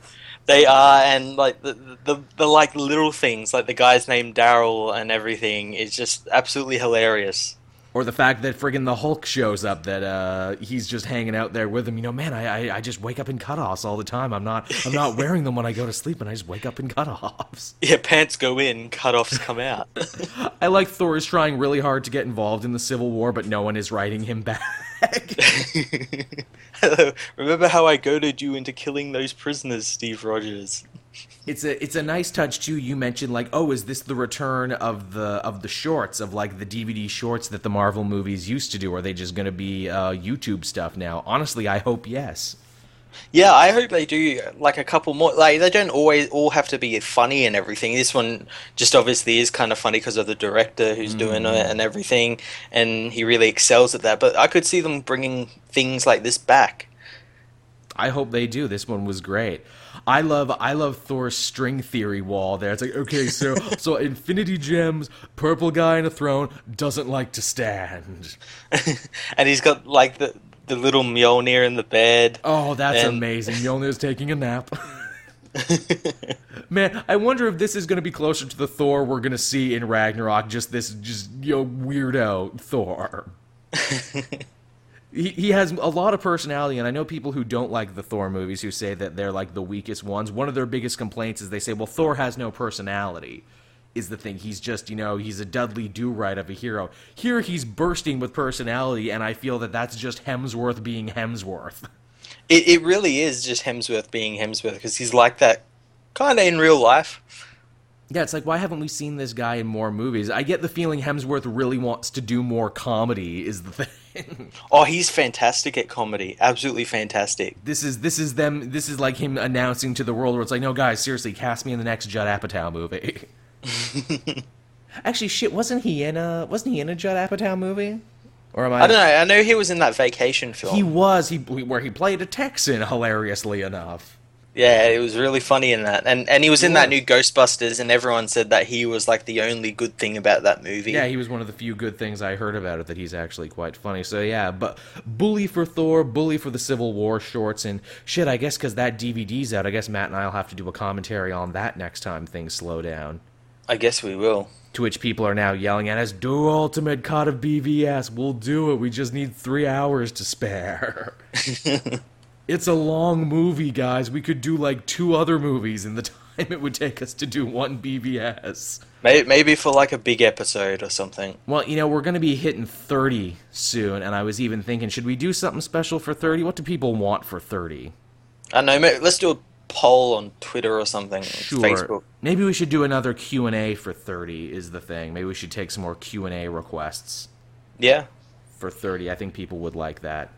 They are, and like the, the the like little things, like the guy's name Daryl and everything, is just absolutely hilarious. Or the fact that friggin' the Hulk shows up, that uh, he's just hanging out there with him. You know, man, I, I, I just wake up in cutoffs all the time. I'm not I'm not wearing them when I go to sleep, and I just wake up in cutoffs. Yeah, pants go in, cutoffs come out. I like Thor is trying really hard to get involved in the Civil War, but no one is writing him back. Remember how I goaded you into killing those prisoners, Steve Rogers? It's a it's a nice touch too. You mentioned like, oh, is this the return of the of the shorts of like the DVD shorts that the Marvel movies used to do? Are they just going to be uh, YouTube stuff now? Honestly, I hope yes. Yeah, I hope they do like a couple more. Like they don't always all have to be funny and everything. This one just obviously is kind of funny because of the director who's doing it mm. and everything, and he really excels at that. But I could see them bringing things like this back. I hope they do. This one was great. I love I love Thor's string theory wall there. It's like, okay, so so Infinity Gems, purple guy in a throne, doesn't like to stand. and he's got like the the little Mjolnir in the bed. Oh, that's And- amazing. Mjolnir's taking a nap. Man, I wonder if this is going to be closer to the Thor we're going to see in Ragnarok. Just this, just you know, weirdo Thor. he he has a lot of personality, and I know people who don't like the Thor movies who say that they're like the weakest ones. One of their biggest complaints is they say, "Well, Thor has no personality." Is the thing he's just you know he's a Dudley Do Right of a hero. Here he's bursting with personality, and I feel that that's just Hemsworth being Hemsworth. It it really is just Hemsworth being Hemsworth because he's like that kind of in real life. Yeah, it's like why haven't we seen this guy in more movies? I get the feeling Hemsworth really wants to do more comedy. Is the thing. Oh, he's fantastic at comedy. Absolutely fantastic. this is this is them. This is like him announcing to the world where it's like, no, guys, seriously, cast me in the next Judd Apatow movie. Actually, shit, wasn't he in a wasn't he in a Judd Apatow movie? Or am I? I don't know. I know he was in that vacation film. He was he where he played a Texan, hilariously enough. Yeah, it was really funny in that, and and he was in that new Ghostbusters, and everyone said that he was like the only good thing about that movie. Yeah, he was one of the few good things I heard about it that he's actually quite funny. So yeah, but bully for Thor, bully for the Civil War shorts, and shit. I guess because that DVD's out, I guess Matt and I'll have to do a commentary on that next time things slow down. I guess we will. To which people are now yelling at us, "Do ultimate cut of BVS. We'll do it. We just need three hours to spare." it's a long movie, guys. We could do like two other movies in the time it would take us to do one BVS. Maybe, maybe for like a big episode or something. Well, you know, we're going to be hitting 30 soon, and I was even thinking, should we do something special for 30? What do people want for 30? I don't know. Let's do a poll on Twitter or something. Sure. Facebook. Maybe we should do another Q&A for 30 is the thing. Maybe we should take some more Q&A requests Yeah. for 30. I think people would like that.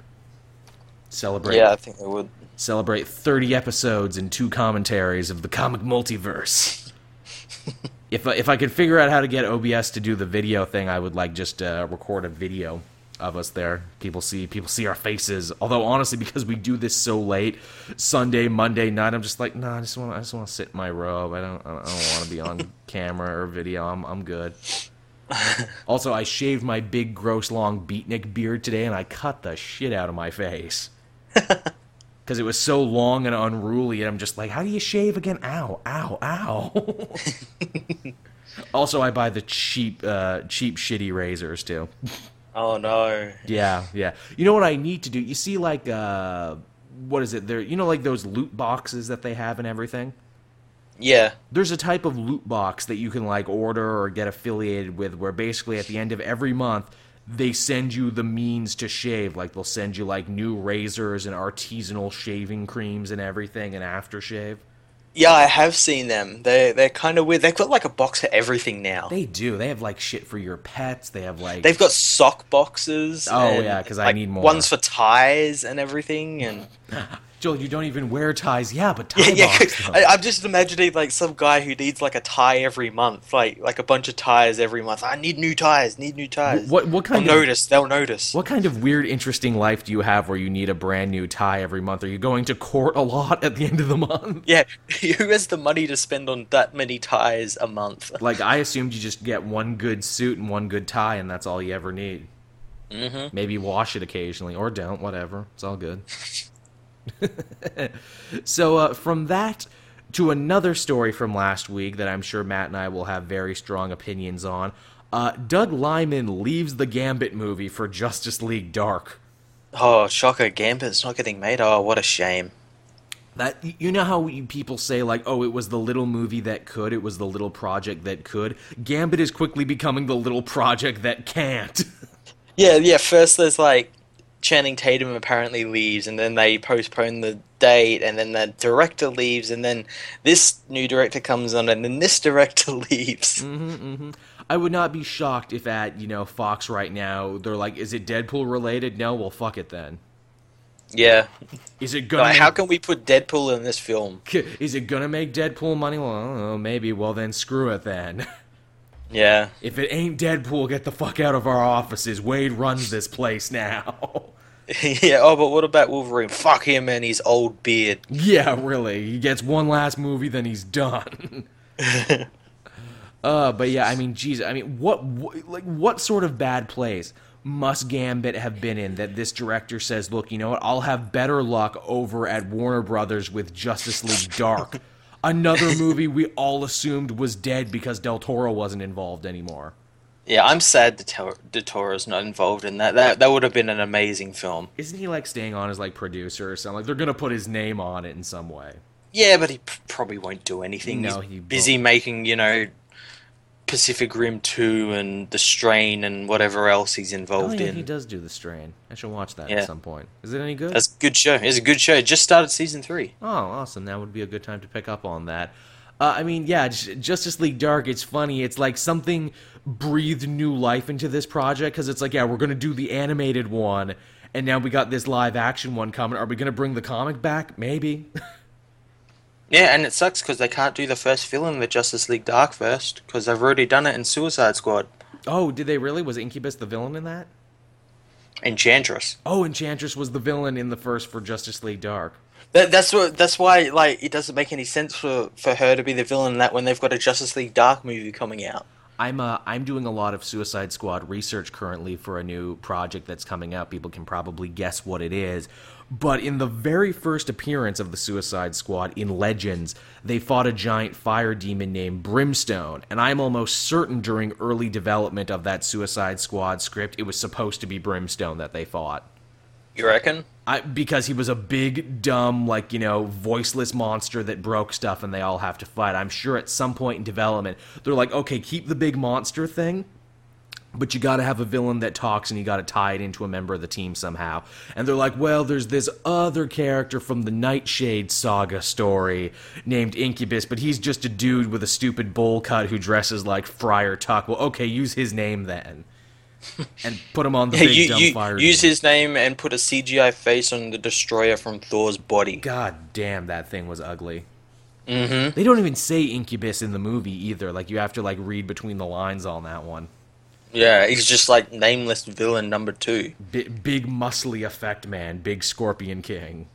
Celebrate Yeah, I think they would. celebrate 30 episodes and two commentaries of the comic multiverse. if I, if I could figure out how to get OBS to do the video thing, I would like just uh, record a video of us there. People see people see our faces. Although honestly, because we do this so late, Sunday, Monday night, I'm just like, nah, I just want I just want to sit in my robe. I don't I don't want to be on camera or video. I'm I'm good. also, I shaved my big, gross, long beatnik beard today, and I cut the shit out of my face because it was so long and unruly. And I'm just like, how do you shave again? Ow, ow, ow. also, I buy the cheap, uh, cheap, shitty razors too. Oh no. Yeah, yeah. You know what I need to do? You see, like, uh, what is it? There, you know, like those loot boxes that they have and everything. Yeah. There's a type of loot box that you can like order or get affiliated with, where basically at the end of every month they send you the means to shave. Like they'll send you like new razors and artisanal shaving creams and everything, and aftershave. Yeah, I have seen them. They they're kind of weird. They've got like a box for everything now. They do. They have like shit for your pets. They have like They've got sock boxes. Oh, and, yeah, 'cause I like, need more. Ones for ties and everything, and Joel. You don't even wear ties. Yeah, but tie yeah, yeah. box. though. I, I'm just imagining like some guy who needs like a tie every month, like like a bunch of ties every month. I need new ties. Need new ties. What what They'll kind of notice. They'll notice. What kind of weird, interesting life do you have where you need a brand new tie every month? Are you going to court a lot at the end of the month? Yeah, who has the money to spend on that many ties a month? Like, I assumed you just get one good suit and one good tie, and that's all you ever need. Mm-hmm. Maybe wash it occasionally, or don't, whatever. It's all good. so, uh, from that to another story from last week that I'm sure Matt and I will have very strong opinions on. Uh, Doug Liman leaves the Gambit movie for Justice League Dark. Oh, shocker! Gambit's not getting made. Oh, what a shame. That you know how people say like, oh, it was the little movie that could, it was the little project that could. Gambit is quickly becoming the little project that can't. Yeah, yeah. First, there's like Channing Tatum apparently leaves, and then they postpone the date, and then the director leaves, and then this new director comes on, and then this director leaves. hmm hmm I would not be shocked if at you know Fox right now they're like, is it Deadpool related? No, well fuck it then. Yeah. Is it gonna Like, make, how can we put Deadpool in this film? is it gonna make Deadpool money? Well, know, maybe. Well then, screw it then. Yeah. if it ain't Deadpool, get the fuck out of our offices. Wade runs this place now. yeah. Oh, but what about Wolverine? Fuck him and his old beard. yeah, really. He gets one last movie, then he's done. uh, but yeah, I mean, Jesus, I mean, what, what, like, what sort of bad plays must Gambit have been in that this director says, look, you know what, I'll have better luck over at Warner Brothers with Justice League Dark, another movie we all assumed was dead because Del Toro wasn't involved anymore. Yeah, I'm sad Del Toro's not involved in that. That that would have been an amazing film. Isn't he like staying on as like producer or something? Like they're gonna put his name on it in some way. Yeah, but he probably won't do anything. No, He's he busy won't. making, you know, Pacific Rim 2 and The Strain and whatever else he's involved Oh yeah, in. he does do the strain. I should watch that Yeah. at some point. Is it any good? That's a good show. It's a good show. It just started season 3. Oh, awesome! That would be a good time to pick up on that. Uh, I mean, yeah, Justice League Dark. It's funny. It's like something breathed new life into this project because it's like, yeah, we're gonna do the animated one, and now we got this live action one coming. Are we gonna bring the comic back? Maybe. Yeah, and it sucks because they can't do the first villain in the Justice League Dark first because they've already done it in Suicide Squad. oh, did they really? Was Incubus the villain in that? Enchantress. Oh, Enchantress was the villain in the first for Justice League Dark. That, that's what. That's why, like, it doesn't make any sense for for her to be the villain in that when they've got a Justice League Dark movie coming out. I'm uh, I'm doing a lot of Suicide Squad research currently for a new project that's coming out. People can probably guess what it is. But in the very first appearance of the Suicide Squad in Legends, they fought a giant fire demon named Brimstone, and I'm almost certain during early development of that Suicide Squad script, it was supposed to be Brimstone that they fought. You reckon? I, because he was a big, dumb, like, you know, voiceless monster that broke stuff and they all have to fight. I'm sure at some point in development, they're like, okay, keep the big monster thing, but you gotta have a villain that talks and you gotta tie it into a member of the team somehow. And they're like, well, there's this other character from the Nightshade saga story named Incubus, but he's just a dude with a stupid bowl cut who dresses like Friar Tuck. Well, okay, use his name then. and put him on the Yeah, big you, dumb you fire use his name and put a CGI face on the destroyer from Thor's body. God damn, that thing was ugly. Mm-hmm. They don't even say incubus in the movie either. Like you have to like read between the lines on that one. Yeah, he's just like nameless villain number two. B- big muscly effect man, big scorpion king.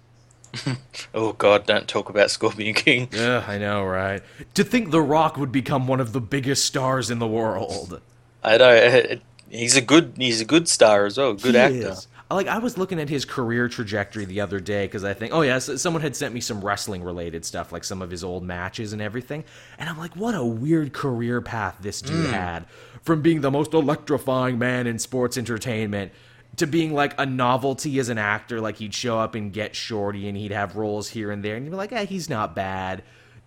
Oh God, don't talk about Scorpion King. Yeah, I know, right? To think The Rock would become one of the biggest stars in the world. I know it- it- he's a good he's a good star as well, good He actor. is. Like I was looking at his career trajectory the other day because I think, oh yes, someone had sent me some wrestling related stuff, like some of his old matches and everything, and I'm like, what a weird career path this dude had, from being the most electrifying man in sports entertainment to being like a novelty as an actor. Like he'd show up and get shorty, and he'd have roles here and there, and you'd be like, eh, he's not bad.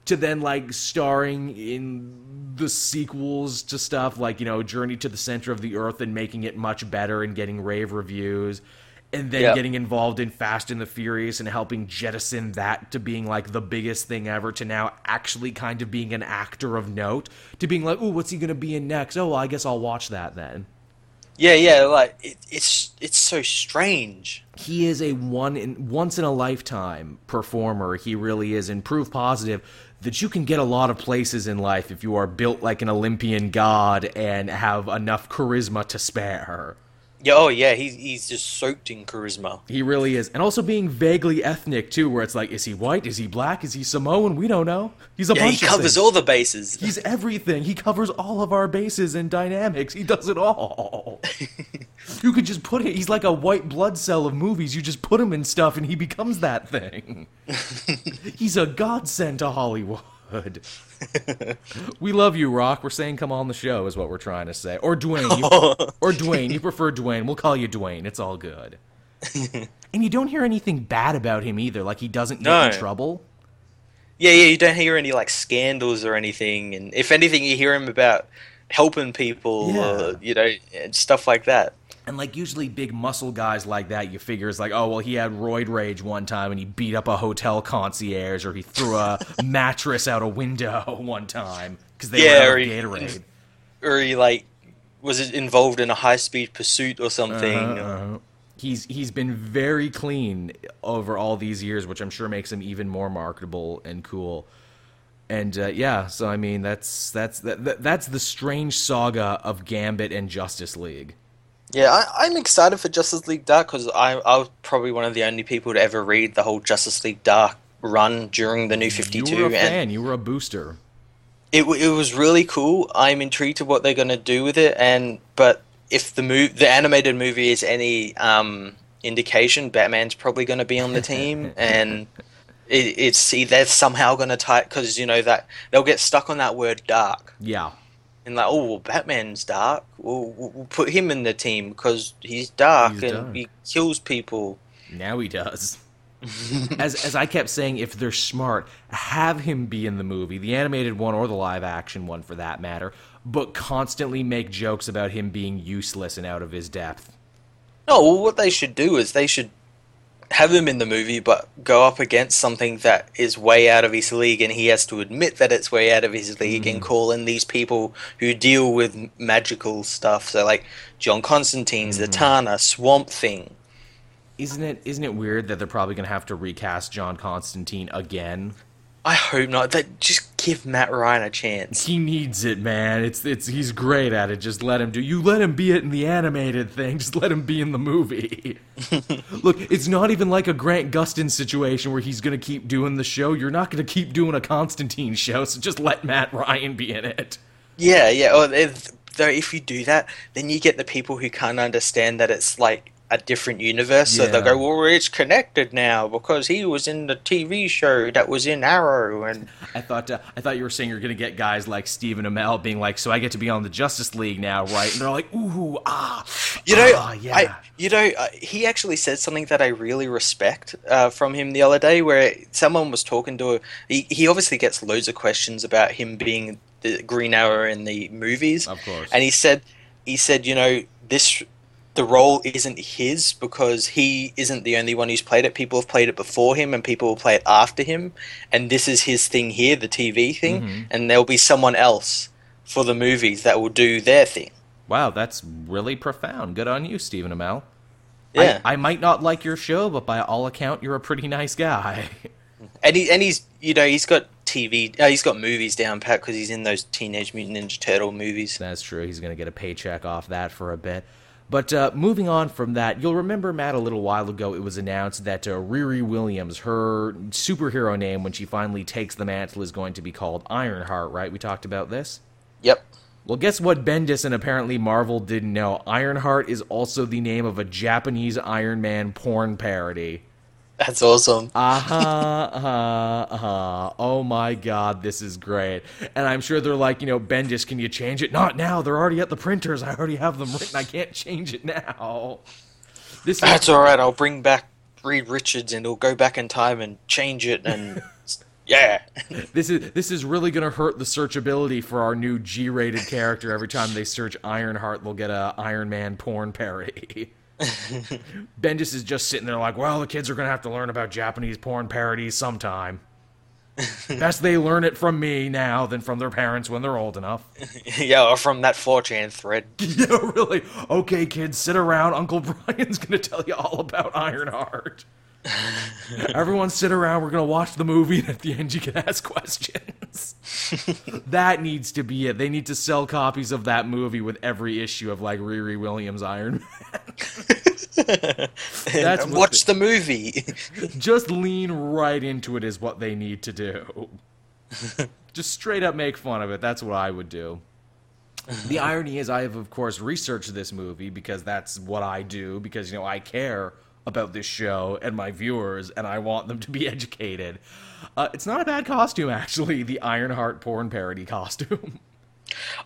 To then like starring in the sequels to stuff like you know Journey to the Center of the Earth and making it much better and getting rave reviews, and then Yep. getting involved in Fast and the Furious and helping jettison that to being like the biggest thing ever to now actually kind of being an actor of note to being like, ooh, what's he gonna be in next? Oh, well, I guess I'll watch that then. Yeah, yeah, like it, it's it's so strange. he is a one in once in a lifetime performer. He really is, and proof positive that you can get a lot of places in life if you are built like an Olympian god and have enough charisma to spare. Yeah, oh yeah, he's he's just soaked in charisma. He really is, and also being vaguely ethnic too, where it's like, is he white? Is he black? Is he Samoan? We don't know. He's a Yeah, bunch he covers things. all the bases. He's everything. He covers all of our bases and dynamics. He does it all. you could just put it. He's like a white blood cell of movies. You just put him in stuff, and he becomes that thing. He's a godsend to Hollywood. we love you, Rock. We're saying come on the show is what we're trying to say. Or Dwayne. You, or Dwayne. You prefer Dwayne. We'll call you Dwayne. It's all good. and you don't hear anything bad about him either. Like he doesn't get in trouble. Yeah, yeah, you don't hear any like scandals or anything, and if anything, you hear him about helping people, Yeah. or, you know, and stuff like that. And like usually big muscle guys like that, you figure is like, oh well, he had roid rage one time and he beat up a hotel concierge, or he threw a mattress out a window one time because they Yeah, were of he- Gatorade. or he like was it involved in a high speed pursuit or something. Uh-huh. He's he's been very clean over all these years, which I'm sure makes him even more marketable and cool. And uh, yeah, so I mean that's that's that, that, that's the strange saga of Gambit and Justice League. Yeah, I, I'm excited for Justice League Dark because I, I was probably one of the only people to ever read the whole Justice League Dark run during the New Fifty Two. You were a and. You were a booster. it it was really cool. I'm intrigued to what they're going to do with it, and but if the move the animated movie is any um, indication, Batman's probably going to be on the team, and it, it's they're somehow going to tie because you know that they'll get stuck on that word dark. Yeah. And like, oh, well, Batman's dark. We'll, we'll put him in the team because he's dark He's and dark. he kills people. Now he does. as as I kept saying, if they're smart, have him be in the movie, the animated one or the live action one for that matter, but constantly make jokes about him being useless and out of his depth. No, well, what they should do is they should have him in the movie, but go up against something that is way out of his league, and he has to admit that it's way out of his league, and mm. call in these people who deal with magical stuff. So, like John Constantine's the mm-hmm. Tana Swamp Thing. Isn't it isn't it weird that they're probably going to have to recast John Constantine again? I hope not. That just give Matt Ryan a chance. He needs it, man. It's it's he's great at it. Just let him do. You let him be it in the animated thing. Just let him be in the movie. Look, it's not even like a Grant Gustin situation where he's going to keep doing the show. You're not going to keep doing a Constantine show, so just let Matt Ryan be in it. Yeah, yeah. Or if, though, if you do that, then you get the people who can't understand that it's like a different universe. So they'll go, "Well, it's connected now because he was in the TV show that was in Arrow." And I thought uh, I thought you were saying you're going to get guys like Stephen Amell being like, "So I get to be on the Justice League now, right?" And they're like, "Ooh, ah, you know, ah, yeah." I, you know, uh, he actually said something that I really respect uh, from him the other day, where someone was talking to. He, he obviously gets loads of questions about him being the Green Arrow in the movies. Of course. and he said he said you know this the role isn't his because he isn't the only one who's played it people have played it before him and people will play it after him and this is his thing here the tv thing Mm-hmm. and there'll be someone else for the movies that will do their thing Wow, that's really profound. Good on you, Stephen Amell. yeah I, I might not like your show, but by all account, you're a pretty nice guy. and he and he's you know he's got tv uh, he's got movies down pat because he's in those teenage mutant ninja turtle movies That's true. He's going to get a paycheck off that for a bit. But uh, moving on from that, you'll remember, Matt, a little while ago, it was announced that uh, Riri Williams, her superhero name when she finally takes the mantle, is going to be called Ironheart, right? We talked about this? yep Well, guess what Bendis and apparently Marvel didn't know? Ironheart is also the name of a Japanese Iron Man porn parody. That's awesome Uh-huh, uh-huh, uh-huh. Oh my god, this is great. And I'm sure they're like, you know, Bendis, can you change it? Not now. They're already at the printers. I already have them written. I can't change it now. This is That's all right. I'll bring back Reed Richards, and he'll go back in time and change it. And yeah, this is this is really gonna hurt the searchability for our new G-rated character. Every time they search Ironheart, they'll get a Iron Man porn parody. Bendis is just sitting there like, well, the kids are gonna have to learn about Japanese porn parodies sometime. Best they learn it from me now than from their parents when they're old enough. yeah, or from that 4chan thread. yeah, really. Okay, kids, sit around. Uncle Brian's gonna tell you all about Ironheart. Everyone sit around. We're gonna watch the movie, and at the end, you can ask questions. that needs to be it. They need to sell copies of that movie with every issue of like Riri Williams Iron Man. That's watch the movie. Just lean right into it is what they need to do. Just straight up make fun of it. That's what I would do. The irony is, I have, of course, researched this movie because that's what I do, because, you know, I care about this show and my viewers, and I want them to be educated. Uh, it's not a bad costume, actually, the Ironheart porn parody costume.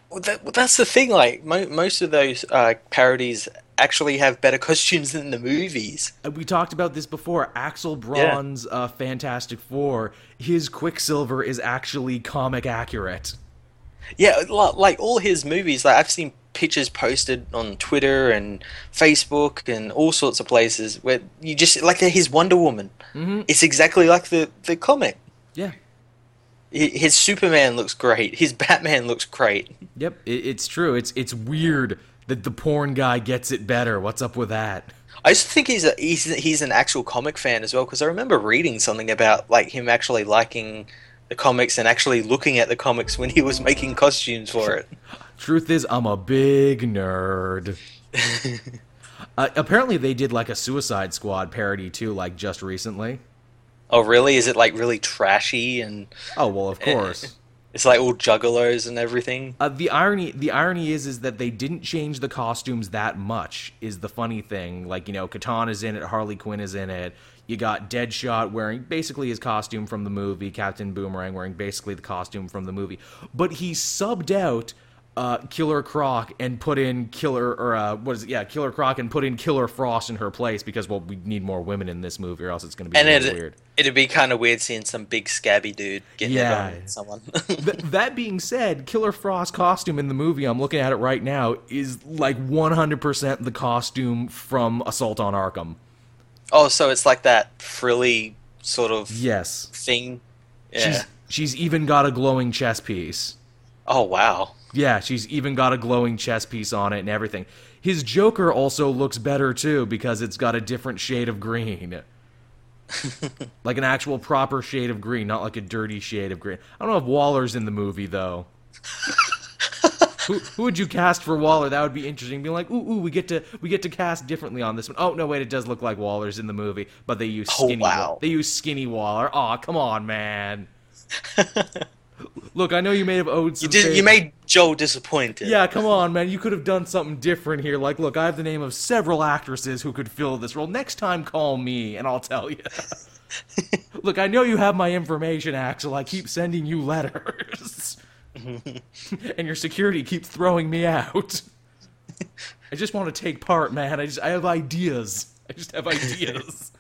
Well, that, well, that's the thing. Like mo- most of those uh, parodies actually have better costumes than the movies. Uh, we talked about this before. Axel Braun's uh, Fantastic Four, his Quicksilver is actually comic accurate. Yeah, li- like all his movies. Like I've seen pictures posted on Twitter and Facebook and all sorts of places where you just like his Wonder Woman. Mhm. It's exactly like the the comic. Yeah. His Superman looks great. His Batman looks great. Yep, it's true. It's it's weird that the porn guy gets it better. What's up with that? I used to think he's a, he's he's an actual comic fan as well because I remember reading something about like him actually liking the comics and actually looking at the comics when he was making costumes for it. Truth is, I'm a big nerd. uh, apparently, they did like a Suicide Squad parody too, like just recently. Oh, really? Is it like really trashy and Oh well, of course. it's like all juggalos and everything? Uh, the irony, the irony is, is that they didn't change the costumes that much. Is the funny thing? Like you know, Katana's in it, Harley Quinn is in it. You got Deadshot wearing basically his costume from the movie, Captain Boomerang wearing basically the costume from the movie, but he subbed out uh, Killer Croc and put in Killer or uh, what is it? Yeah, Killer Croc and put in Killer Frost in her place because well, we need more women in this movie or else it's going to be And really it, weird. it'd be kind of weird seeing some big scabby dude getting Yeah. it on someone. Th- that being said, Killer Frost's costume in the movie, I'm looking at it right now, is like 100% the costume from Assault on Arkham. Oh, so it's like that frilly sort of Yes. thing. Yeah. She's she's even got a glowing chess piece. Oh wow. Yeah, she's even got a glowing chess piece on it and everything. His Joker also looks better too because it's got a different shade of green. like an actual proper shade of green, not like a dirty shade of green. I don't know if Waller's in the movie though. who, who would you cast for Waller? That would be interesting. Being like, ooh, ooh, we get to we get to cast differently on this one. Oh no, wait, it does look like Waller's in the movie, but they use skinny. Oh, skinny. wow. They use skinny Waller. Aw, come on, man. Look, I know you may have owed some. You did. You made Joe disappointed. yeah, come on, man. You could have done something different here. Like, look, I have the name of several actresses who could fill this role. Next time, call me, and I'll tell you. look, I know you have my information, Axel. I keep sending you letters. and your security keeps throwing me out. I just want to take part, man. I just I have ideas. I just have ideas.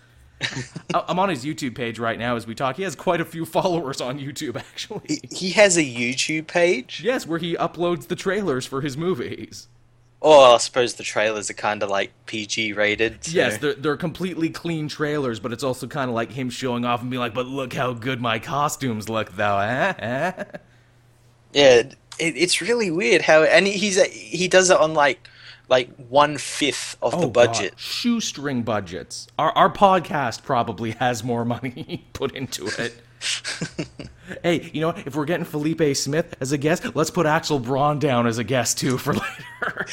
I'm on his YouTube page right now as we talk. He has quite a few followers on YouTube, actually. He, he has a YouTube page. Yes, where he uploads the trailers for his movies. Oh, I suppose the trailers are kind of like PG rated. so- Yes, they're, they're completely clean trailers, but it's also kind of like him showing off and being like, but look how good my costumes look, though, eh? Yeah, it, it's really weird how, and he's a, he does it on like like one fifth of the oh, God, budget. Shoestring budgets. Our, our podcast probably has more money put into it. hey, you know, what? if we're getting Felipe Smith as a guest, let's put Axel Braun down as a guest too for later.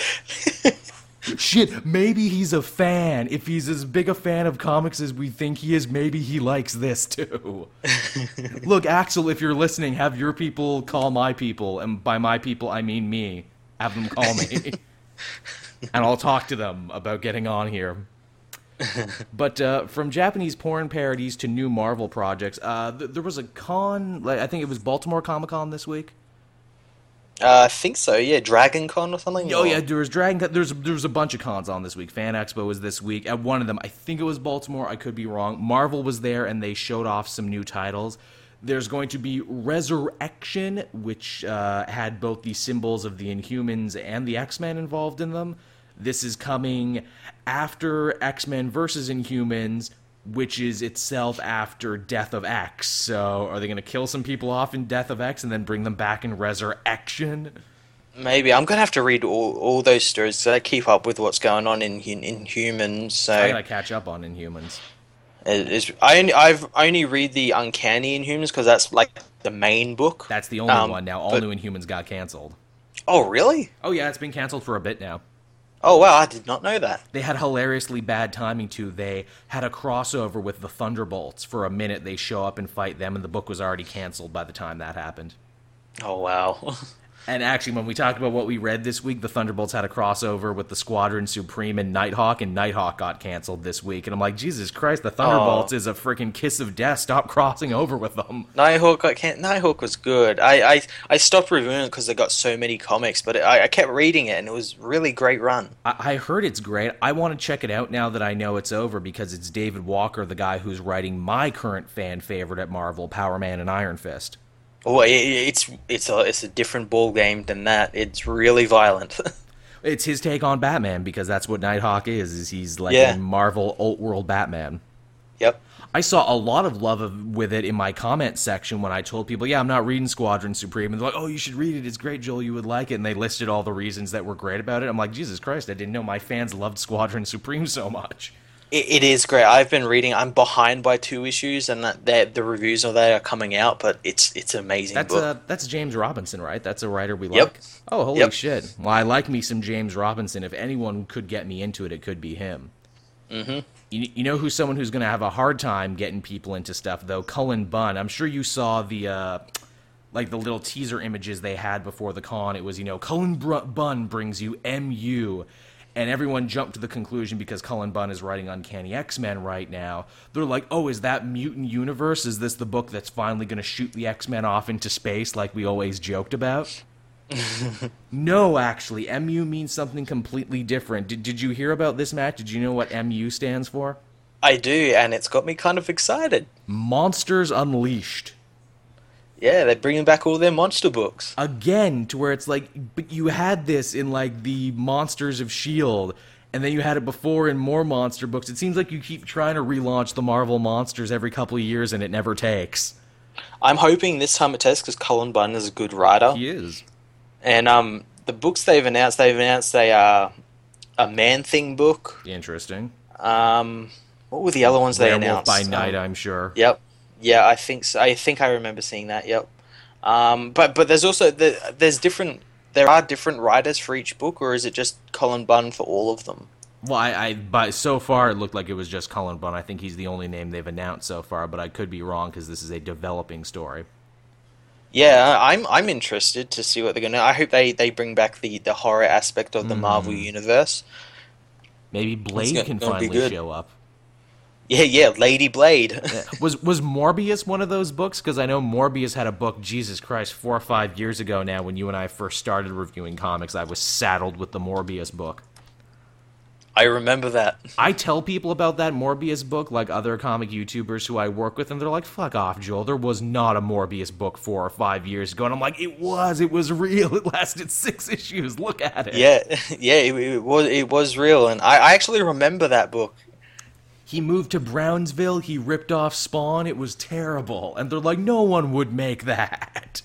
Shit, maybe he's a fan. If he's as big a fan of comics as we think he is, maybe he likes this too. Look, Axel, if you're listening, have your people call my people, and by my people I mean me. Have them call me, and I'll talk to them about getting on here. but uh, from Japanese porn parodies to new Marvel projects, uh, th- there was a con. Like, I think it was Baltimore Comic Con this week. Uh, I think so. Yeah, Dragon Con or something. Oh or- yeah, there was Dragon. Con- There's there was a bunch of cons on this week. Fan Expo was this week. At one of them, I think it was Baltimore. I could be wrong. Marvel was there, and they showed off some new titles. There's going to be Resurrection, which uh, had both the symbols of the Inhumans and the X Men involved in them. This is coming after X Men versus Inhumans, which is itself after Death of X. So, are they going to kill some people off in Death of X and then bring them back in Resurrection? Maybe I'm gonna have to read all, all those stories so I keep up with what's going on in in, humans. So I gotta catch up on Inhumans. it is, I only, I've only read the Uncanny Inhumans because that's like the main book. That's the only Um, one now. All but- New Inhumans got canceled. Oh really? Oh yeah, it's been canceled for a bit now. Oh wow, I did not know that. They had hilariously bad timing too. They had a crossover with the Thunderbolts for a minute. They show up and fight them, and the book was already canceled by the time that happened. Oh wow. And actually, when we talked about what we read this week, the Thunderbolts had a crossover with the Squadron Supreme and Nighthawk, and Nighthawk got canceled this week. And I'm like, Jesus Christ, the Thunderbolts oh. is a freaking kiss of death. Stop crossing over with them. Nighthawk, I can't. Nighthawk was good. I I, I stopped reviewing it because they got so many comics, but I, I kept reading it and it was really great run. I, I heard it's great. I want to check it out now that I know it's over because it's David Walker, the guy who's writing my current fan favorite at Marvel, Power Man and Iron Fist. Oh, it, it's it's a it's a different ball game than that. It's really violent. It's his take on Batman because that's what Nighthawk is. Is he's like Yeah. a Marvel alt world Batman. Yep. I saw a lot of love of, with it in my comment section when I told people, "Yeah, I'm not reading Squadron Supreme," and they're like, "Oh, you should read it. It's great, Joel. You would like it." And they listed all the reasons that were great about it. I'm like, Jesus Christ, I didn't know my fans loved Squadron Supreme so much. It, it is great. I've been reading. I'm behind by two issues, and that, that the reviews of that are coming out. But it's it's amazing That's book. uh, that's James Robinson, right? That's a writer we Yep. like. Oh, holy Yep. shit! Well, I like me some James Robinson. If anyone could get me into it, it could be him. Mm-hmm. You, you know who's someone who's going to have a hard time getting people into stuff though? Cullen Bunn. I'm sure you saw the uh, like the little teaser images they had before the con. It was you know Cullen Br- Bunn brings you MU. And everyone jumped to the conclusion because Cullen Bunn is writing Uncanny X Men right now. They're like, oh, is that Mutant Universe? Is this the book that's finally going to shoot the X Men off into space like we always joked about? no, actually, MU means something completely different. Did, did you hear about this, Matt? Did you know what MU stands for? I do, and it's got me kind of excited. Monsters Unleashed. Yeah, they're bringing back all their monster books. Again, to where it's like, but you had this in like the Monsters of S.H.I.E.L.D., and then you had it before in more monster books. It seems like you keep trying to relaunch the Marvel monsters every couple of years, and it never takes. I'm hoping this time it takes because Cullen Bunn is a good writer. He is. And um, the books they've announced, they've announced they are a Man Thing book. Interesting. Um, what were the other ones they Werewolf announced? by Night, Um, I'm sure. Yep. Yeah, I think so. I think I remember seeing that. Yep. Um, but but there's also the, there's different there are different writers for each book, or is it just Cullen Bunn for all of them? Well, I, I but so far it looked like it was just Cullen Bunn. I think he's the only name they've announced so far, but I could be wrong because this is a developing story. Yeah, I'm I'm interested to see what they're gonna. I hope they, they bring back the, the horror aspect of the Marvel universe. Maybe Blade can gonna be finally show up. Yeah, yeah, Lady Blade. was was Morbius one of those books? Because I know Morbius had a book, Jesus Christ, four or five years ago now. When you and I first started reviewing comics, I was saddled with the Morbius book. I remember that. I tell people about that Morbius book, like other comic YouTubers who I work with, and they're like, "Fuck off, Joel. There was not a Morbius book four or five years ago." And I'm like, "It was. It was real. It lasted six issues. Look at it." Yeah, yeah, it, it was it was real, and I, I actually remember that book. He moved to Brownsville. He ripped off Spawn. It was terrible. And they're like, no one would make that.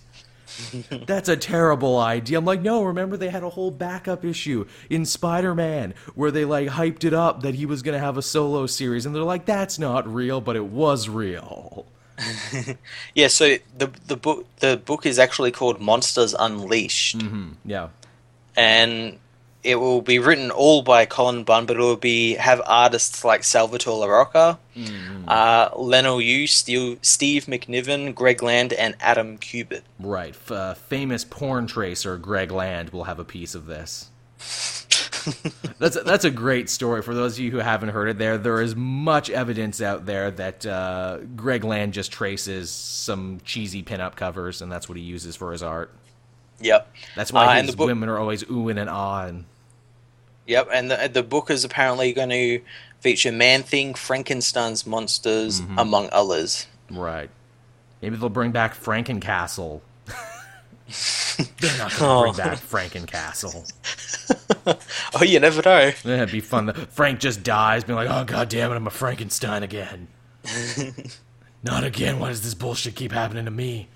That's a terrible idea. I'm like, no, remember they had a whole backup issue in Spider Man where they like hyped it up that he was going to have a solo series. And they're like, that's not real, but it was real. Yeah, so the the book the book is actually called Monsters Unleashed, mm-hmm. Yeah. and it will be written all by Cullen Bunn, but it will be have artists like Salvador Larroca, uh, Leinil Yu, Steve, Steve McNiven, Greg Land, and Adam Kubert. Right. F- uh, famous porn tracer Greg Land will have a piece of this. that's a, that's a great story for those of you who haven't heard it. There, there is much evidence out there that uh, Greg Land just traces some cheesy pinup covers, and that's what he uses for his art. Yep. That's why Uh, his book- women are always oohing and ahhing. Yep, and the, the book is apparently going to feature Man Thing, Frankenstein's monsters, mm-hmm. among others. Right. Maybe they'll bring back Frankencastle. They're not going to bring oh. back Frankencastle. Oh, you never know. That'd be fun. Frank just dies, being like, "Oh god damn it, I'm a Frankenstein again." Not again. Why does this bullshit keep happening to me?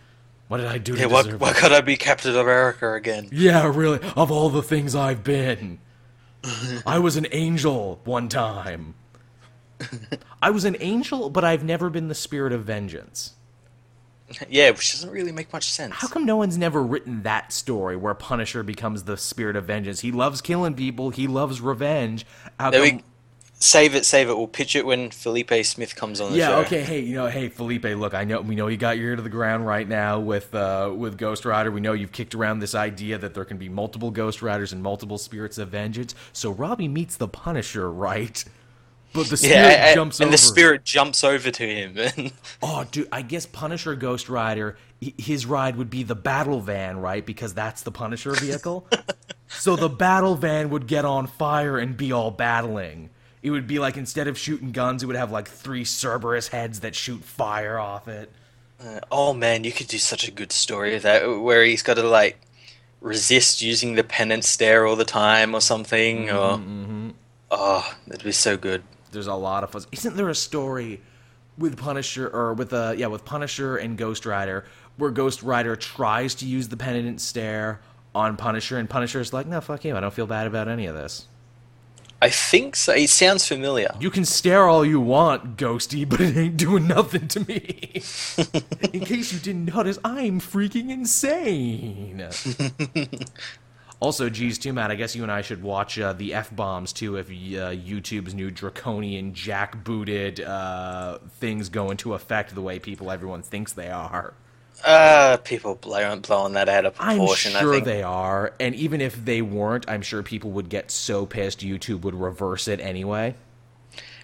What did I do to why, deserve why it? could I be Captain America again? Yeah, really. Of all the things I've been, I was an angel one time. I was an angel, but I've never been the spirit of vengeance. Yeah, which doesn't really make much sense. How come no one's never written that story where Punisher becomes the spirit of vengeance? He loves killing people. He loves revenge. How There come? we, save it, save it. We'll pitch it when Felipe Smith comes on the show. Yeah, show. okay. Hey, you know, hey Felipe, look, I know we know you got your ear to the ground right now with uh, with Ghost Rider. We know you've kicked around this idea that there can be multiple Ghost Riders and multiple spirits of vengeance. So Robbie meets the Punisher, right? But the spirit Yeah, jumps and over. the spirit jumps over to him. and- Oh, dude, I guess Punisher Ghost Rider, his ride would be the battle van, right? Because that's the Punisher vehicle. so the battle van would get on fire and be all battling. It would be like instead of shooting guns, it would have like three Cerberus heads that shoot fire off it. Uh, oh man, you could do such a good story of that, where he's got to like resist using the penance stare all the time or something. Mm-hmm, or mm-hmm. oh, that'd be so good. There's a lot of fuzz. Isn't there a story with Punisher or with uh yeah with Punisher and Ghost Rider where Ghost Rider tries to use the penance stare on Punisher and Punisher's like, no, fuck you, I don't feel bad about any of this. I think so. It sounds familiar. You can stare all you want, Ghosty, but it ain't doing nothing to me. In case you didn't notice, I'm freaking insane. also, geez, too, Matt, I guess you and I should watch uh, the F bombs too if uh, YouTube's new draconian jackbooted uh, things go into effect the way people everyone thinks they are. Uh, people aren't blowing that out of proportion. I'm sure I think. they are, and even if they weren't, I'm sure people would get so pissed YouTube would reverse it anyway.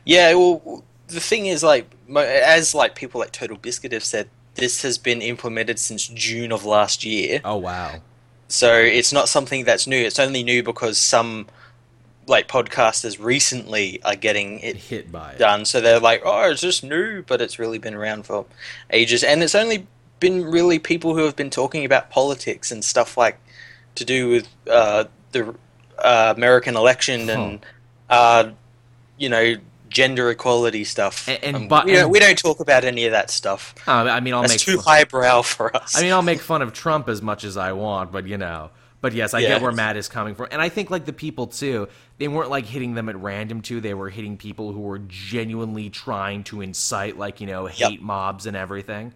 Yeah, well, the thing is, like, as like people like Total Biscuit have said, this has been implemented since June of last year. Oh wow. So it's not something that's new. It's only new because some like podcasters recently are getting it Hit by it. done. So they're like, "Oh, it's just new," but it's really been around for ages, and it's only been really people who have been talking about politics and stuff like to do with uh, the uh, American election and uh, you know gender equality stuff. And- and Um, bu- we, don't, and- we don't talk about any of that stuff. Uh, I mean, I'll That's make too fun- highbrow for us. I mean, I'll make fun of Trump as much as I want, but you know. But yes, I Yeah. get where Matt is coming from, and I think like the people too. They weren't like hitting them at random too. They were hitting people who were genuinely trying to incite like you know hate mobs and everything.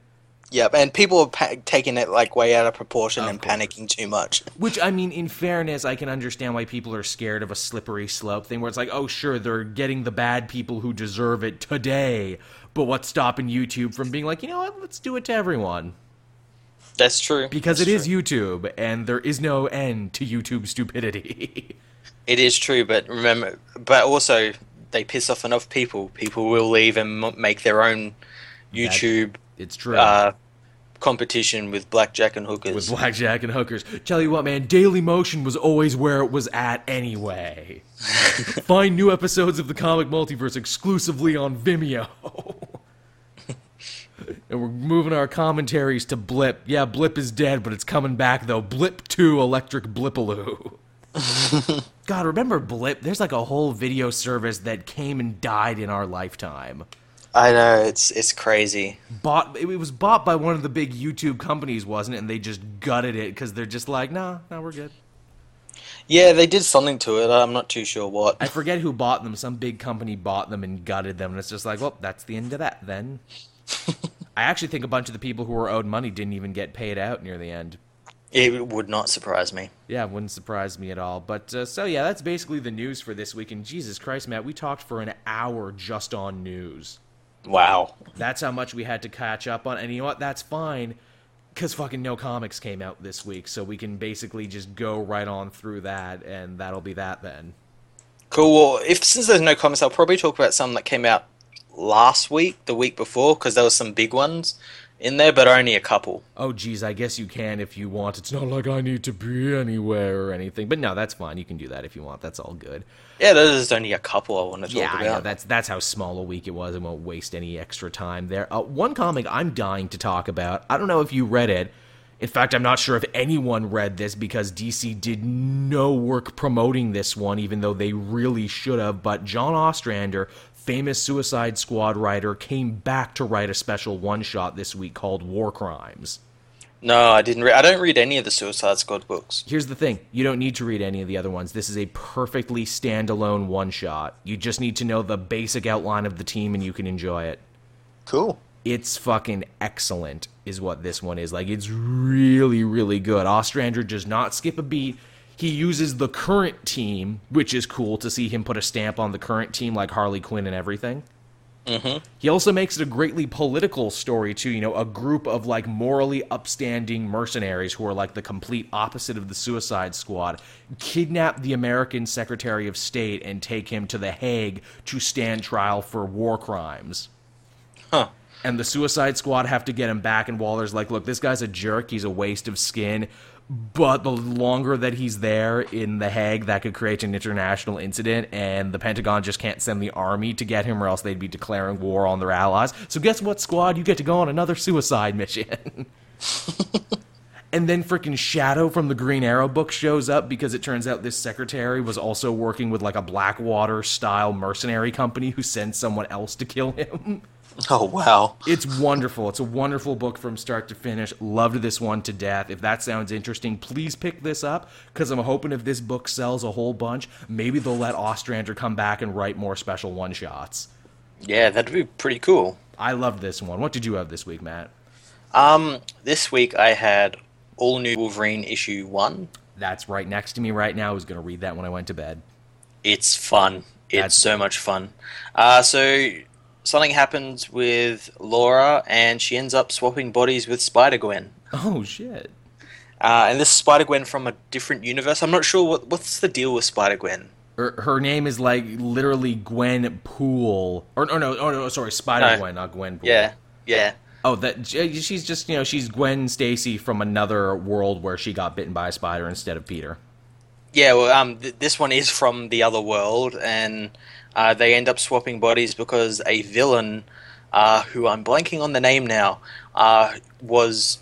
Yep, and people are pa- taking it like way out of proportion Of and course. panicking too much. Which I mean, in fairness, I can understand why people are scared of a slippery slope thing, where it's like, oh sure, they're getting the bad people who deserve it today, but what's stopping YouTube from being like, you know what, let's do it to everyone That's true. because That's it is true. YouTube, and there is no end to YouTube stupidity. It is true, but remember, but also they piss off enough people. People will leave and m- make their own YouTube it's true. uh, competition with blackjack and hookers. with blackjack and hookers. Tell you what, man, Daily Motion was always where it was at anyway. Find new episodes of the comic multiverse exclusively on Vimeo. and we're moving our commentaries to Blip. Yeah, Blip is dead, but it's coming back though. Blip 2 Electric Blipaloo. God, remember Blip? There's like a whole video service that came and died in our lifetime. I know it's it's crazy. bought it was bought by one of the big YouTube companies, wasn't it? And they just gutted it because they're just like, nah, nah, we're good. Yeah, they did something to it. I'm not too sure what. I forget who bought them. Some big company bought them and gutted them, and it's just like, well, that's the end of that then. I actually think a bunch of the people who were owed money didn't even get paid out near the end. It would not surprise me. Yeah, it wouldn't surprise me at all. But uh, so yeah, that's basically the news for this week. And Jesus Christ, Matt, we talked for an hour just on news. Wow. That's how much we had to catch up on. And you know what? That's fine. Because fucking no comics came out this week. So we can basically just go right on through that. And that'll be that then. Cool. Well, if since there's no comics, I'll probably talk about some that came out last week, the week before, because there was some big ones in there, but only a couple. Oh, geez, I guess you can if you want. It's not like I need to be anywhere or anything. But no, that's fine. You can do that if you want. That's all good. Yeah, there's only a couple I want to talk Yeah, about. That's that's how small a week it was. I won't waste any extra time there. Uh, one comic I'm dying to talk about. I don't know if you read it. In fact, I'm not sure if anyone read this because DC did no work promoting this one, even though they really should have. But John Ostrander, famous Suicide Squad writer, came back to write a special one shot this week called War Crimes. No, I didn't. Re- I don't read any of the Suicide Squad books. Here's the thing you don't need to read any of the other ones. This is a perfectly standalone one shot. You just need to know the basic outline of the team and you can enjoy it. Cool. It's fucking excellent, is what this one is. Like, it's really, really good. Ostrander does not skip a beat. He uses the current team, which is cool to see him put a stamp on the current team, like Harley Quinn and everything. Mm-hmm. He also makes it a greatly political story too. You know, a group of like morally upstanding mercenaries who are like the complete opposite of the Suicide Squad kidnap the American Secretary of State and take him to the Hague to stand trial for war crimes. Huh. And the Suicide Squad have to get him back. And Waller's like, "Look, this guy's a jerk. He's a waste of skin." But the longer that he's there in The Hague, that could create an international incident, and the Pentagon just can't send the army to get him, or else they'd be declaring war on their allies. So, guess what, squad? You get to go on another suicide mission. and then freaking Shadow from the Green Arrow book shows up because it turns out this secretary was also working with like a Blackwater style mercenary company who sends someone else to kill him. Oh wow. It's wonderful. It's a wonderful book from start to finish. Loved this one to death. If that sounds interesting, please pick this up because I'm hoping if this book sells a whole bunch, maybe they'll let Ostrander come back and write more special one shots. Yeah, that'd be pretty cool. I loved this one. What did you have this week, Matt? Um, this week I had all new Wolverine issue one. That's right next to me right now. I was going to read that when I went to bed. It's fun. It's That's- so much fun. Uh, so something happens with Laura, and she ends up swapping bodies with Spider Gwen. Oh shit. Uh, and this Spider Gwen from a different universe. I'm not sure what what's the deal with Spider Gwen. Her, her name is like literally Gwen Poole, or, or no, oh no, sorry, Spider No. Gwen, not Gwen Poole. Yeah, yeah, Oh, that she's just you know she's Gwen Stacy from another world where she got bitten by a spider instead of Peter. yeah. Well, um, th- this one is from the other world, and uh, they end up swapping bodies because a villain, uh, who I'm blanking on the name now, uh, was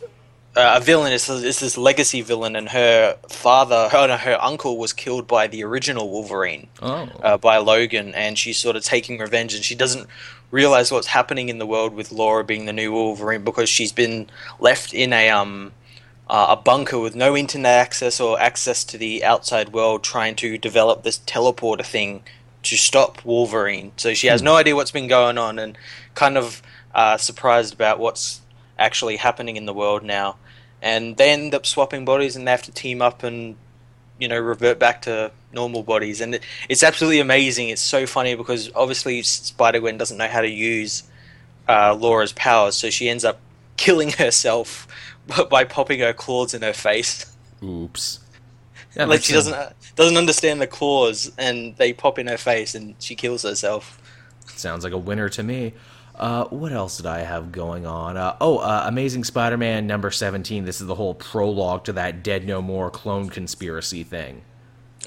uh, a villain. It's, is this legacy villain, and her father, oh no, her uncle was killed by the original Wolverine. Oh, uh, by Logan, and she's sort of taking revenge, and she doesn't realize what's happening in the world with Laura being the new Wolverine because she's been left in a um uh, a bunker with no internet access or access to the outside world, trying to develop this teleporter thing to stop Wolverine. So she has no idea what's been going on, and kind of uh, surprised about what's actually happening in the world now. And they end up swapping bodies, and they have to team up and you know revert back to normal bodies and it, it's absolutely amazing it's so funny because obviously spider-gwen doesn't know how to use uh, laura's powers so she ends up killing herself by popping her claws in her face oops. Like she doesn't uh, doesn't understand the claws and they pop in her face and she kills herself Sounds like a winner to me. Uh, what else did I have going on? Uh, oh, uh, Amazing Spider-Man number seventeen. This is the whole prologue to that Dead No More clone conspiracy thing.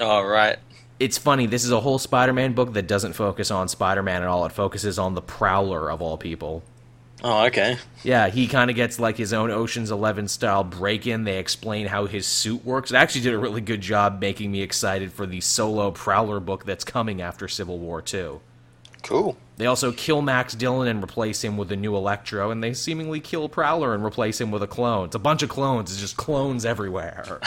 all right It's funny. This is a whole Spider-Man book that doesn't focus on Spider-Man at all. It focuses on the Prowler of all people. Oh okay Yeah, he kind of gets like his own Ocean's Eleven style break in. They explain how his suit works. It actually did a really good job making me excited for the solo Prowler book that's coming after Civil War 2. cool They also kill Max Dillon and replace him with a new Electro, and they seemingly kill Prowler and replace him with a clone. It's a bunch of clones. It's just clones everywhere.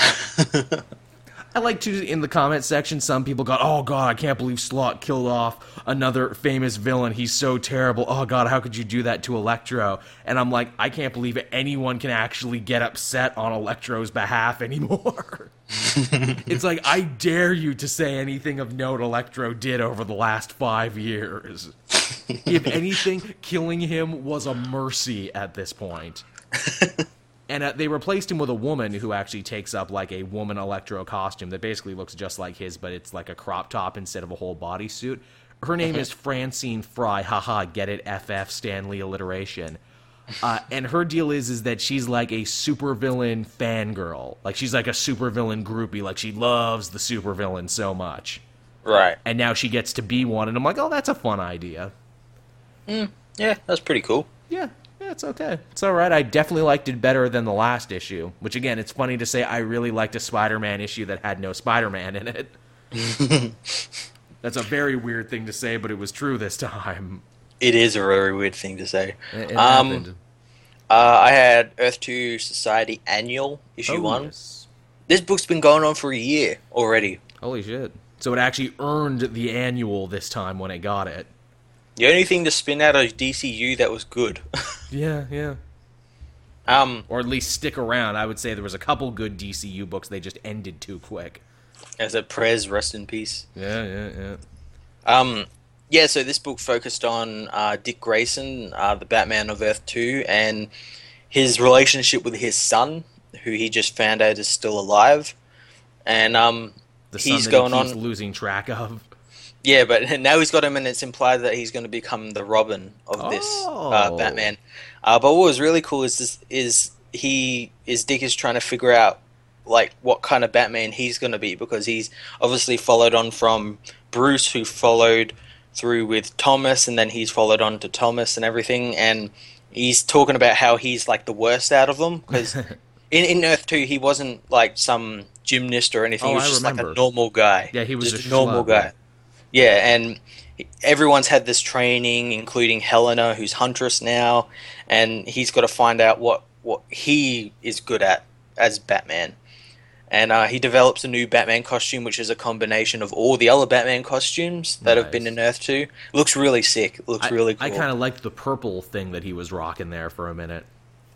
I like to in the comment section. Some people got, "Oh God, I can't believe Slott killed off another famous villain. He's so terrible. Oh God, how could you do that to Electro?" And I'm like, I can't believe anyone can actually get upset on Electro's behalf anymore. it's like I dare you to say anything of note Electro did over the last five years. if anything, killing him was a mercy at this point. And uh, they replaced him with a woman who actually takes up like a woman electro costume that basically looks just like his, but it's like a crop top instead of a whole bodysuit. Her name is Francine Frye. Haha, get it? FF Stan Lee alliteration. Uh, and her deal is is that she's like a supervillain fangirl. Like she's like a supervillain groupie. Like she loves the supervillain so much. right And now she gets to be one. And I'm like, oh, that's a fun idea. yeah that's pretty cool yeah, it's okay. It's all right. I definitely liked it better than the last issue. Which again, it's funny to say I really liked a Spider-Man issue that had no Spider-Man in it. That's a very weird thing to say, but it was true this time. it is a very weird thing to say It, it Um. Uh, I had Earth 2 Society Annual, issue Oh, 1. yes. This book's been going on for a year already. Holy shit! So it actually earned the annual this time when it got it. The only thing to spin out of DCU that was good. Yeah, yeah. um, Or at least stick around. I would say there was a couple good DCU books. They just ended too quick. as a Prez, rest in peace. Yeah, yeah, yeah. Um, yeah, so this book focused on uh, Dick Grayson, uh, the Batman of Earth 2, and his relationship with his son, who he just found out is still alive. And um, The son he's that going he keeps on. losing track of. Yeah, but now he's got him, and it's implied that he's going to become the Robin of this uh, Oh. Batman. Uh, but what was really cool is this is he is Dick is trying to figure out like what kind of Batman he's going to be because he's obviously followed on from Bruce, who followed through with Thomas, and then he's followed on to Thomas and everything, and he's talking about how he's like the worst out of them because In, in Earth Two, he wasn't like some gymnast or anything. Oh, he was I just like a normal guy. Yeah, he was just a normal guy. Yeah, and everyone's had this training, including Helena, who's Huntress now, and he's got to find out what what he is good at as Batman. And uh, he develops a new Batman costume, which is a combination of all the other Batman costumes that have been Nice. in Earth 2. Looks really sick. Looks I, really cool. I kind of liked the purple thing that he was rocking there for a minute.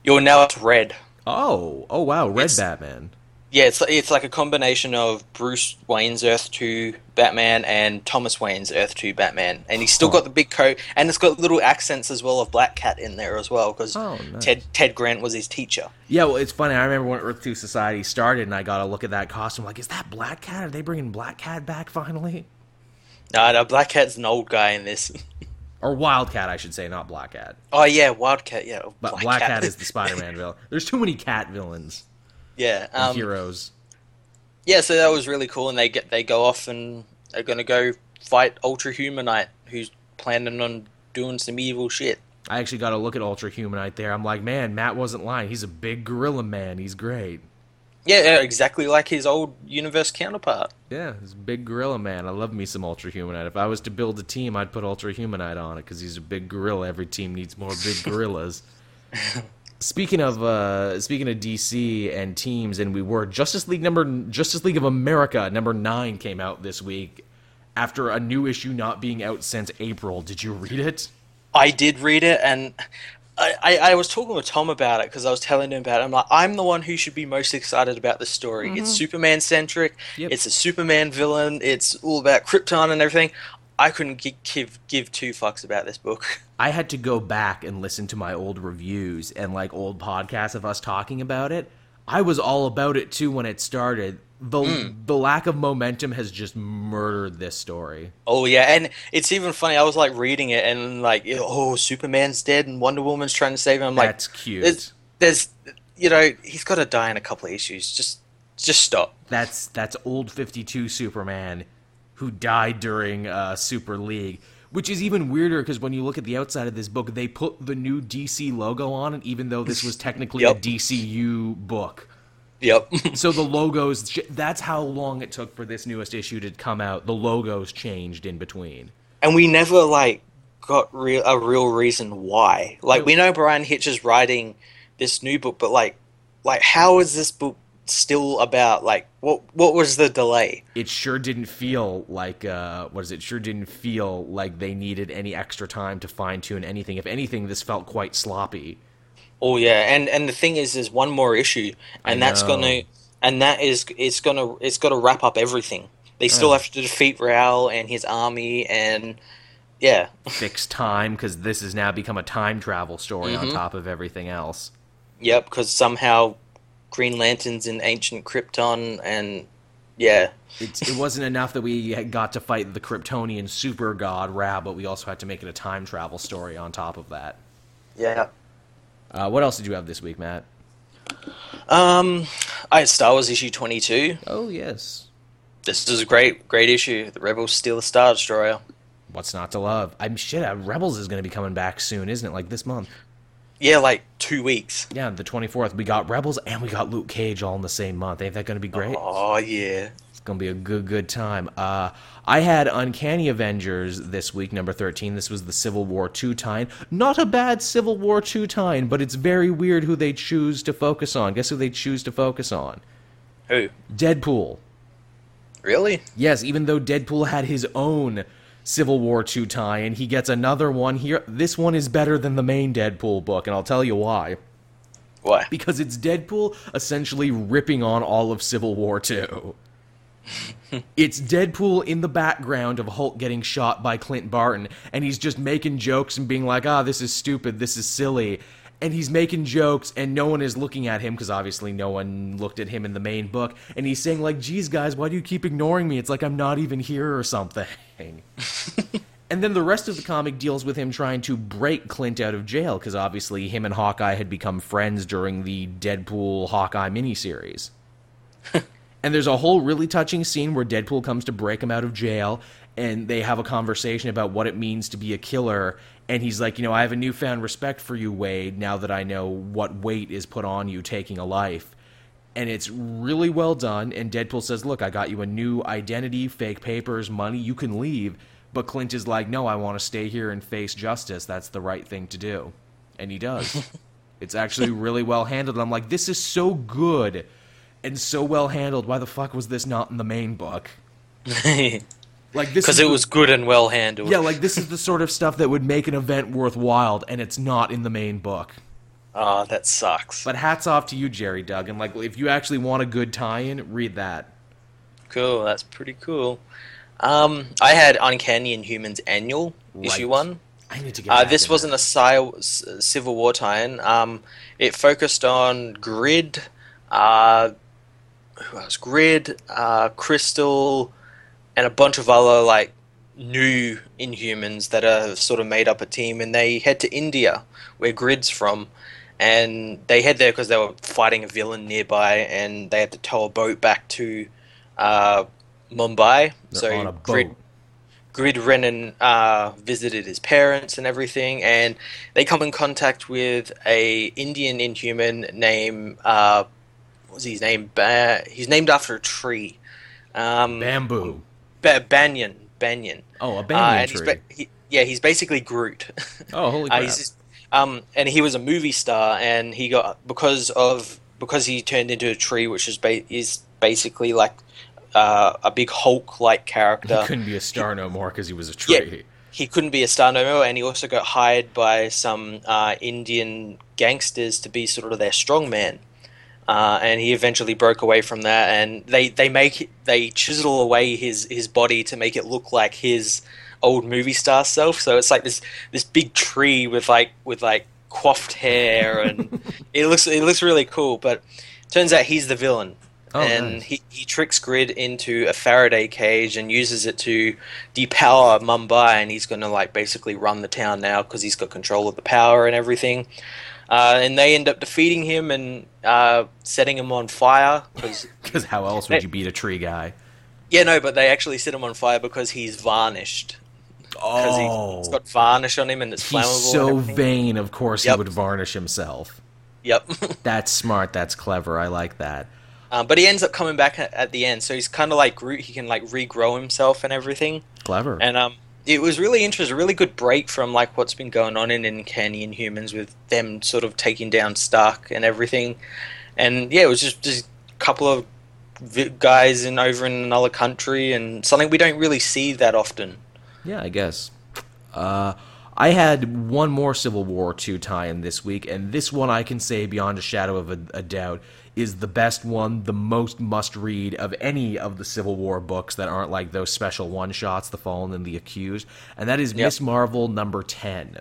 Yo, now it's red. Oh, oh wow, Red It's- Batman. Yeah, it's it's like a combination of Bruce Wayne's Earth Two Batman and Thomas Wayne's Earth Two Batman, and he's still Huh. got the big coat, and it's got little accents as well of Black Cat in there as well, because Oh, nice. Ted Ted Grant was his teacher. Yeah, well, it's funny. I remember when Earth Two Society started, and I got a look at that costume. Like, is that Black Cat? Are they bringing Black Cat back finally? No, no, Black Cat's an old guy in this. Or Wildcat, I should say, not Black Cat. oh yeah, Wildcat. Yeah, But Black, Cat. is the Spider-Man villain. There's too many cat villains yeah. Um, heroes. yeah, so that was really cool, and they get they go off and they're gonna go fight Ultra Humanite, who's planning on doing some evil shit. I actually got to look at Ultra Humanite there. I'm like, man, Matt wasn't lying. He's a big gorilla man. He's great. Yeah, yeah, exactly like his old universe counterpart. Yeah, he's a big gorilla man. I love me some Ultra Humanite. If I was to build a team, I'd put Ultra Humanite on it because he's a big gorilla. Every team needs more big gorillas. speaking of uh, speaking of DC and teams, and we were Justice League number Justice League of America number nine came out this week after a new issue not being out since April. Did you read it? I did read it, and I, I, I was talking with Tom about it because I was telling him about it. I'm like, I'm the one who should be most excited about the story. It's Superman centric. Mm-hmm. Yep. It's a Superman villain. It's all about Krypton and everything. I couldn't give give two fucks about this book. I had to go back and listen to my old reviews and like old podcasts of us talking about it. I was all about it too when it started. The hmm. the lack of momentum has just murdered this story. Oh yeah, and it's even funny. I was like reading it and like, oh, Superman's dead and Wonder Woman's trying to save him. I'm like, That's cute. there's, there's, you know, he's got to die in a couple of issues. Just, just stop. That's that's old 52 Superman who died during uh, Super League, which is even weirder because when you look at the outside of this book, they put the new DC logo on it, even though this was technically Yep. a DCU book. Yep. So the logos, that's how long it took for this newest issue to come out. The logos changed in between. and we never like got real a real reason why. Like we know Bryan Hitch is writing this new book, but like, like how is this book still about? Like, what what was the delay? It sure didn't feel like, uh, what is it? Sure didn't feel like they needed any extra time to fine tune anything. If anything, this felt quite sloppy. Oh yeah, and and the thing is, there's one more issue, and that's gonna, and that is, it's gonna, it's to wrap up everything. They still Oh. have to defeat Rao and his army, and yeah, Fixed time, because this has now become a time travel story on top of everything else. yep, because somehow Green Lantern's in ancient Krypton, and yeah, It's, it wasn't enough that we got to fight the Kryptonian super god Rao, but we also had to make it a time travel story on top of that. yeah. Uh, what else did you have this week, Matt? Um, I had Star Wars issue twenty two. Oh, yes. This is a great, great issue. The Rebels steal the Star Destroyer. What's not to love? I'm shit. uh, Rebels is going to be coming back soon, isn't it? Like this month. Yeah, like two weeks. Yeah, the 24th. We got Rebels and we got Luke Cage all in the same month. Ain't that going to be great? Oh yeah. It's going to be a good, good time. Uh, I had Uncanny Avengers this week, number 13. This was the Civil War 2 tie. Not a bad Civil War 2 tie, but it's very weird who they choose to focus on. Guess who they choose to focus on? Who? Deadpool. Really? Yes, even though Deadpool had his own Civil War 2 tie and he gets another one here, this one is better than the main Deadpool book, and I'll tell you why. Why? Because it's Deadpool essentially ripping on all of Civil War 2. it's Deadpool in the background of Hulk getting shot by Clint Barton, and he's just making jokes and being like, ah, this is stupid, this is silly. And he's making jokes, and no one is looking at him because obviously no one looked at him in the main book. And he's saying, like, geez, guys, why do you keep ignoring me? It's like I'm not even here or something. And then the rest of the comic deals with him trying to break Clint out of jail because obviously him and Hawkeye had become friends during the Deadpool Hawkeye miniseries. and there's a whole really touching scene where Deadpool comes to break him out of jail and they have a conversation about what it means to be a killer. And he's like, you know, I have a newfound respect for you, Wade, now that I know what weight is put on you taking a life. and it's really well done. And Deadpool says, "Look, I got you a new identity, fake papers, money. You can leave." But Clint is like, "No, I want to stay here and face justice. That's the right thing to do," and he does. it's actually really well handled. I'm like, this is so good and so well handled. Why the fuck was this not in the main book? Like this Because it was good and well handled. yeah, like this is the sort of stuff that would make an event worthwhile, and it's not in the main book. Oh, that sucks. But hats off to you, Gerry Duggan. Like, if you actually want a good tie-in, read that. Cool. That's pretty cool. Um, I had Uncanny Inhumans Annual issue one. I need to get. Uh, this wasn't that. a Ci- s- Civil War tie-in. Um, it focused on Grid, uh, who else? Grid, uh, Crystal, and a bunch of other like new Inhumans that are sort of made up a team, and they head to India, where Grid's from, and they head there because they were fighting a villain nearby, and they had to tow a boat back to uh, Mumbai. They're so on a boat. Grid Grid Renan uh, visited his parents and everything, and they come in contact with a Indian Inhuman named uh, what was his name? Ba- he's named after a tree. Um, bamboo. Ba- Banyan. Banyan. Oh, a Uh, banyan and he's tree. ba- he, yeah, he's basically Groot. oh, holy Uh, crap! he's just, um, and he was a movie star, and he got because of because he turned into a tree, which is ba- is basically like uh, a big Hulk-like character. he couldn't be a star no more because he was a tree. Yeah. tree. he couldn't be a star no more, and he also got hired by some uh, Indian gangsters to be sort of their strongman. Uh, and he eventually broke away from that, and they, they make they chisel away his, his body to make it look like his old movie star self. So it's like this this big tree with like with like coiffed hair, and it looks it looks really cool. But turns out he's the villain, Oh, and nice. he, he tricks Grid into a Faraday cage and uses it to depower Mumbai, and he's going to like basically run the town now because he's got control of the power and everything. Uh, and they end up defeating him and uh, setting him on fire because Because how else would you beat a tree guy? yeah no, but they actually set him on fire because he's varnished because Oh, he's got varnish on him and it's he's flammable. so vain. Of course, he would varnish himself. Yep. That's smart. That's clever. I like that. um, but he ends up coming back at, at the end, so he's kind of like Groot. He can like regrow himself and everything. Clever. And um, it was really interesting, a really good break from like what's been going on in Uncanny humans with them sort of taking down Stark and everything. And yeah, it was just, just a couple of guys in over in another country and something we don't really see that often. Yeah, I guess. Uh, I had one more Civil War II tie-in this week, and this one I can say beyond a shadow of a, a doubt is the best one, the most must-read of any of the Civil War books that aren't like those special one-shots, The Fallen and the Accused, and that is Yep. Miss Marvel number 10.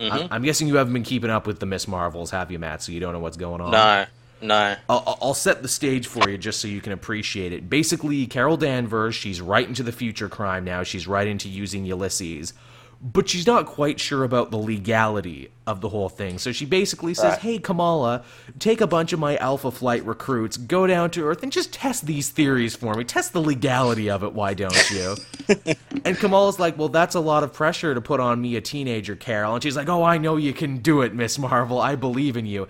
Mm-hmm. I- I'm guessing you haven't been keeping up with the Miss Marvels, have you, Matt? So you don't know what's going on. No, no. I'll, I'll- I'll set the stage for you just so you can appreciate it. Basically, Carol Danvers, she's right into the future crime now. She's right into using Ulysses. But she's not quite sure about the legality of the whole thing. So she basically says, Right. Hey, Kamala, take a bunch of my Alpha Flight recruits, go down to Earth, and just test these theories for me. Test the legality of it, why don't you? and Kamala's like, Well, that's a lot of pressure to put on me, a teenager, Carol. And she's like, Oh, I know you can do it, Miss Marvel. I believe in you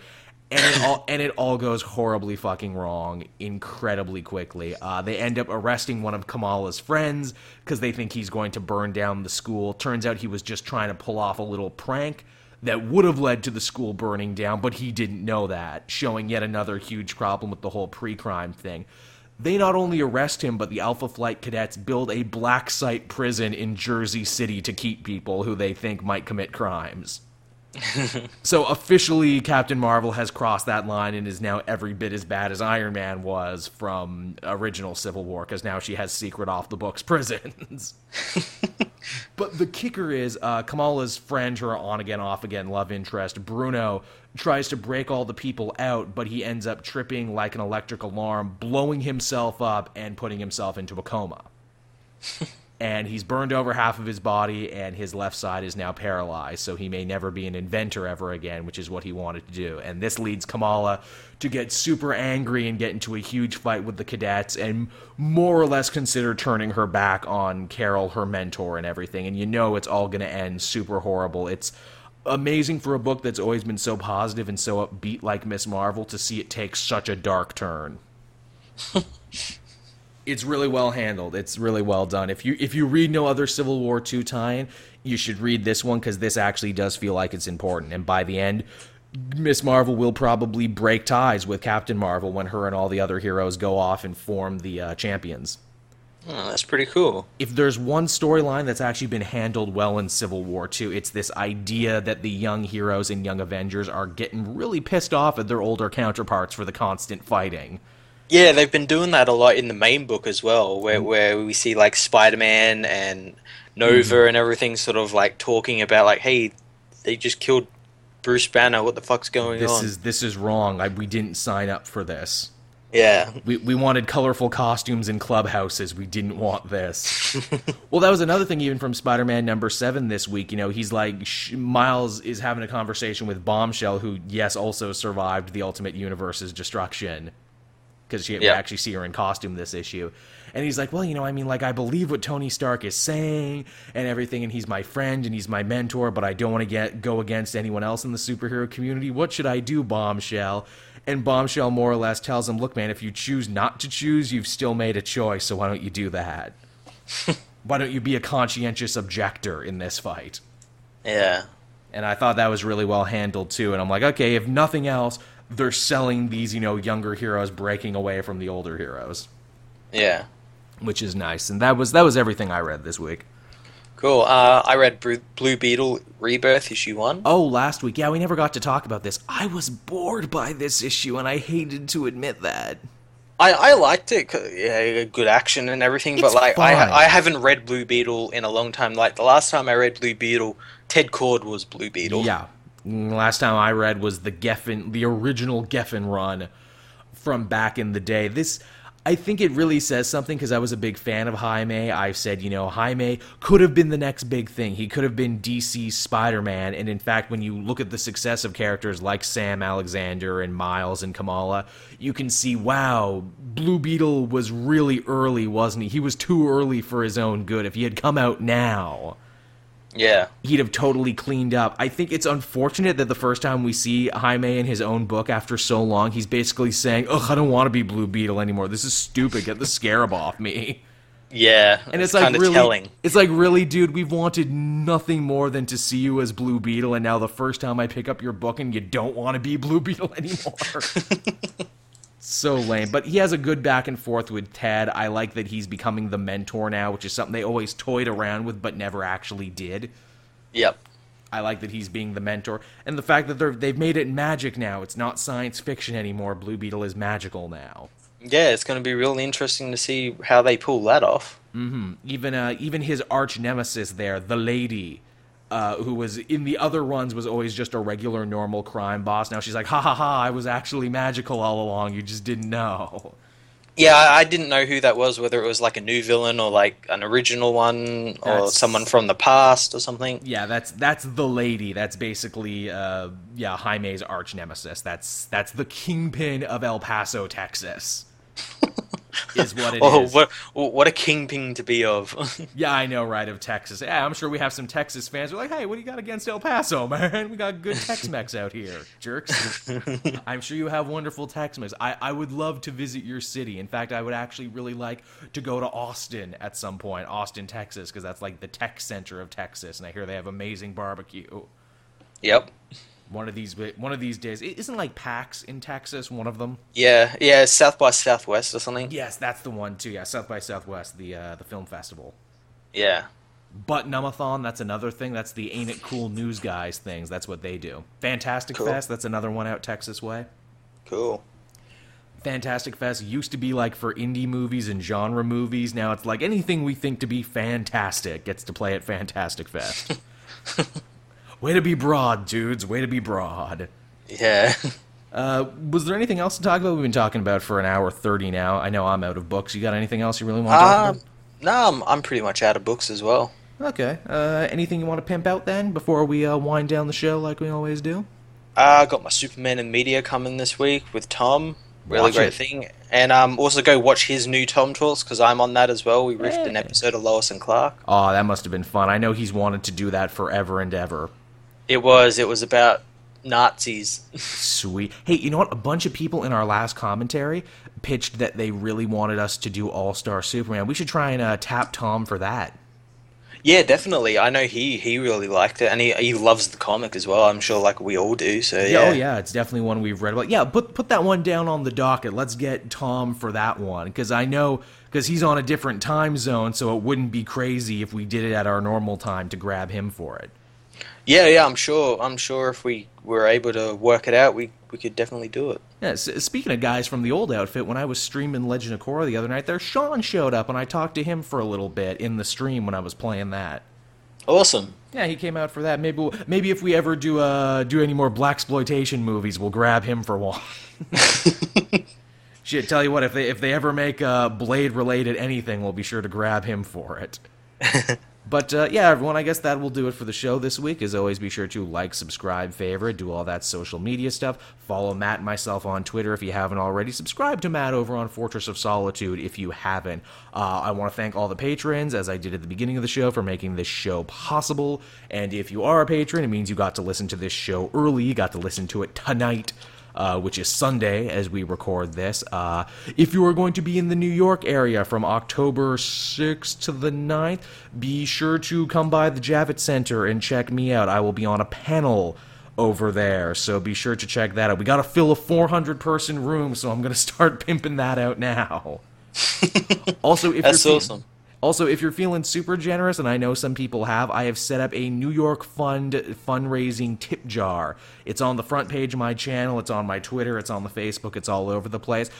and it all and it all goes horribly fucking wrong incredibly quickly. Uh, they end up arresting one of Kamala's friends because they think he's going to burn down the school. Turns out he was just trying to pull off a little prank that would have led to the school burning down, but he didn't know that, showing yet another huge problem with the whole pre-crime thing. They not only arrest him, but the Alpha Flight cadets build a black site prison in Jersey City to keep people who they think might commit crimes. So officially, Captain Marvel has crossed that line and is now every bit as bad as Iron Man was from original Civil War, because now she has secret off the books prisons. but the kicker is uh, Kamala's friend, her on again, off again love interest, Bruno, tries to break all the people out, but he ends up tripping like an electric alarm, blowing himself up, and putting himself into a coma and he's burned over half of his body and his left side is now paralyzed so he may never be an inventor ever again which is what he wanted to do. And this leads kamala to get super angry and get into a huge fight with the cadets and more or less consider turning her back on carol her mentor and everything. And you know it's all going to end super horrible. It's amazing for a book that's always been so positive and so upbeat like Miss Marvel to see it take such a dark turn. it's really well handled. It's really well done. If you if you read no other Civil War two tie-in, you should read this one because this actually does feel like it's important. And by the end, Miss Marvel will probably break ties with Captain Marvel when her and all the other heroes go off and form the uh, champions. Oh, that's pretty cool. If there's one storyline that's actually been handled well in Civil War 2, it's this idea that the young heroes and young Avengers are getting really pissed off at their older counterparts for the constant fighting. Yeah, they've been doing that a lot in the main book as well, where mm. where we see like Spider Man and Nova mm. and everything sort of like talking about like, hey, they just killed Bruce Banner. What the fuck's going This on? is this is wrong. I, we didn't sign up for this. yeah, We, we wanted colorful costumes and clubhouses. We didn't want this. well, that was another thing, even from Spider Man number seven this week. You know, he's like, sh- Miles is having a conversation with Bombshell, who, yes, also survived the Ultimate Universe's destruction. Because she we Yeah. actually see her in costume this issue. And he's like, well, you know, I mean, like, I believe what Tony Stark is saying and everything, and he's my friend and he's my mentor, but I don't want to get go against anyone else in the superhero community. What should I do, Bombshell? And Bombshell more or less tells him, look, man, if you choose not to choose, you've still made a choice, so why don't you do that? why don't you be a conscientious objector in this fight? yeah, And I thought that was really well handled too. And I'm like, okay, if nothing else, they're selling these, you know, younger heroes breaking away from the older heroes, yeah. which is nice. And that was that was everything I read this week. Cool. Uh, I read Blue Beetle Rebirth issue one. Oh, last week, yeah, we never got to talk about this. I was bored by this issue, and I hated to admit that. I, I liked it. Yeah, good action and everything. It's but like, I fine. I haven't read Blue Beetle in a long time. Like the last time I read Blue Beetle, Ted Kord was Blue Beetle. Yeah, last time I read was the Giffen, the original Giffen run from back in the day. This, I think it really says something because I was a big fan of Jaime. I've said, you know, Jaime could have been the next big thing. He could have been DC's Spider Man. And in fact, when you look at the success of characters like Sam Alexander and Miles and Kamala, you can see, wow, Blue Beetle was really early, wasn't he? He was too early for his own good. If he had come out now Yeah. he'd have totally cleaned up. I think it's unfortunate that the first time we see Jaime in his own book after so long, he's basically saying, "Ugh, I don't want to be Blue Beetle anymore. This is stupid. Get the scarab off me." Yeah. And it's, like really, telling. it's like really, dude. We've wanted nothing more than to see you as Blue Beetle, and now the first time I pick up your book and you don't want to be Blue Beetle anymore. so lame. But he has a good back and forth with Ted. I like that he's becoming the mentor now, which is something they always toyed around with but never actually did. Yep. I like that he's being the mentor, and the fact that they're they've made it magic now. It's not science fiction anymore. Blue Beetle is magical now. Yeah, it's going to be really interesting to see how they pull that off. Even uh, even his arch nemesis there, the lady, uh, who was in the other runs, was always just a regular normal crime boss. Now she's like, ha ha ha! I was actually magical all along. You just didn't know. Yeah, I I didn't know who that was, whether it was like a new villain or like an original one or That's- someone from the past or something. Yeah, that's that's the lady. That's basically uh, yeah Jaime's arch nemesis. That's that's the kingpin of El Paso, Texas. is what it oh, is. Oh, what what a kingpin to be of. Yeah, I know, right? Of Texas. Yeah, I'm sure we have some Texas fans who are like, hey, what do you got against El Paso, man? We got good Tex Mex out here, jerks. I'm sure you have wonderful Tex Mex. I, I would love to visit your city. In fact, I would actually really like to go to Austin at some point, Austin, Texas, because that's like the tech center of Texas, and I hear they have amazing barbecue. yep. One of these one of these days, isn't like PAX in Texas one of them? Yeah, yeah, South by Southwest or something. Yes, that's the one too. Yeah, South by Southwest, the uh, the film festival. Yeah. Butt-Numb-A-Thon, that's another thing. That's the Ain't It Cool News Guys things. That's what they do. Fantastic Cool. Fest, that's another one out Texas way. Cool. Fantastic Fest used to be like for indie movies and genre movies. Now it's like anything we think to be fantastic gets to play at Fantastic Fest. Way to be broad, dudes. Way to be broad. Yeah. Uh, was there anything else to talk about? We've been talking about for an hour 30 now. I know I'm out of books. You got anything else you really want to talk Um, no, I'm, I'm pretty much out of books as well. Okay. Uh, anything you want to pimp out then before we uh, wind down the show like we always do? I got my Superman and Media coming this week with Tom. Really Watch great it. thing. And um, also go watch his new Tom Talks because I'm on that as well. We riffed an episode of Lois and Clark. Oh, that must have been fun. I know he's wanted to do that forever and ever. It was. It was about Nazis. Sweet. Hey, you know what? A bunch of people in our last commentary pitched that they really wanted us to do All Star Superman. We should try and uh, tap Tom for that. Yeah, definitely. I know he he really liked it, and he he loves the comic as well. I'm sure, like we all do. So yeah. Yeah, oh yeah, it's definitely one we've read about. Yeah, put put that one down on the docket. Let's get Tom for that one because I know because he's on a different time zone, so it wouldn't be crazy if we did it at our normal time to grab him for it. Yeah, yeah. I'm sure. I'm sure if we were able to work it out, we we could definitely do it. Yeah, speaking of guys from the old outfit, when I was streaming Legend of Korra the other night, there Sean showed up, and I talked to him for a little bit in the stream when I was playing that. Awesome. Yeah, he came out for that. Maybe we'll, maybe if we ever do uh do any more black exploitation movies, we'll grab him for one. Shit, tell you what, if they if they ever make uh, Blade related anything, we'll be sure to grab him for it. But uh, yeah, everyone, I guess that will do it for the show this week. As always, be sure to like, subscribe, favorite, do all that social media stuff. Follow Matt and myself on Twitter if you haven't already. Subscribe to Matt over on Fortress of Solitude if you haven't. Uh, I want to thank all the patrons, as I did at the beginning of the show, for making this show possible. And if you are a patron, it means you got to listen to this show early. You got to listen to it tonight uh, which is Sunday as we record this. Uh, if you are going to be in the New York area from October 6th to the 9th, be sure to come by the Javits Center and check me out. I will be on a panel over there, so be sure to check that out. We got to fill a 400 person room, so I'm going to start pimping that out now. also, if That's you're awesome. Also, if you're feeling super generous, and I know some people have, I have set up a New York Fund fundraising tip jar. It's on the front page of my channel, it's on my Twitter, it's on the Facebook, it's all over the place.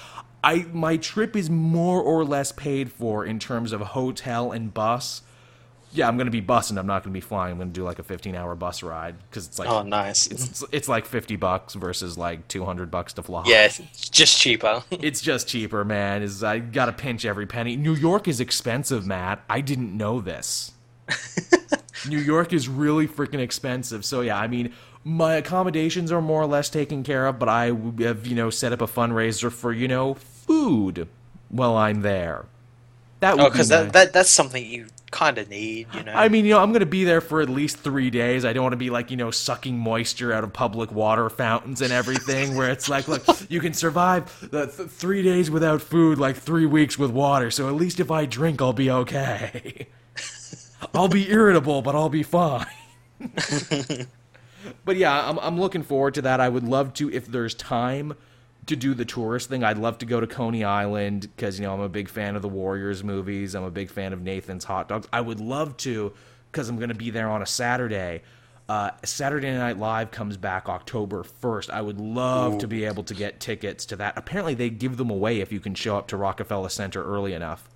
I my trip is more or less paid for in terms of hotel and bus. Yeah, I'm gonna be bussing. I'm not gonna be flying. I'm gonna do like a 15 hour bus ride because it's like Oh, nice. it's it's like 50 bucks versus like 200 bucks to fly. Yeah, it's just cheaper. It's just cheaper, man. Is I gotta pinch every penny. New York is expensive, Matt. I didn't know this. New York is really freaking expensive. So yeah, I mean, my accommodations are more or less taken care of, but I have you know set up a fundraiser for you know food while I'm there. That would oh, because be that, that that's something you kind of need, you know. I mean, you know, I'm going to be there for at least three days. I don't want to be like, you know, sucking moisture out of public water fountains and everything, where it's like, look, you can survive the th- three days without food, like three weeks with water. So at least if I drink, I'll be okay. I'll be irritable, but I'll be fine. but yeah, I'm, I'm looking forward to that. I would love to, if there's time to do the tourist thing, I'd love to go to Coney Island because, you know, I'm a big fan of the Warriors movies. I'm a big fan of Nathan's Hot Dogs. I would love to because I'm going to be there on a Saturday. Uh, Saturday Night Live comes back October 1st. I would love to be able to get tickets to that. Apparently, they give them away if you can show up to Rockefeller Center early enough.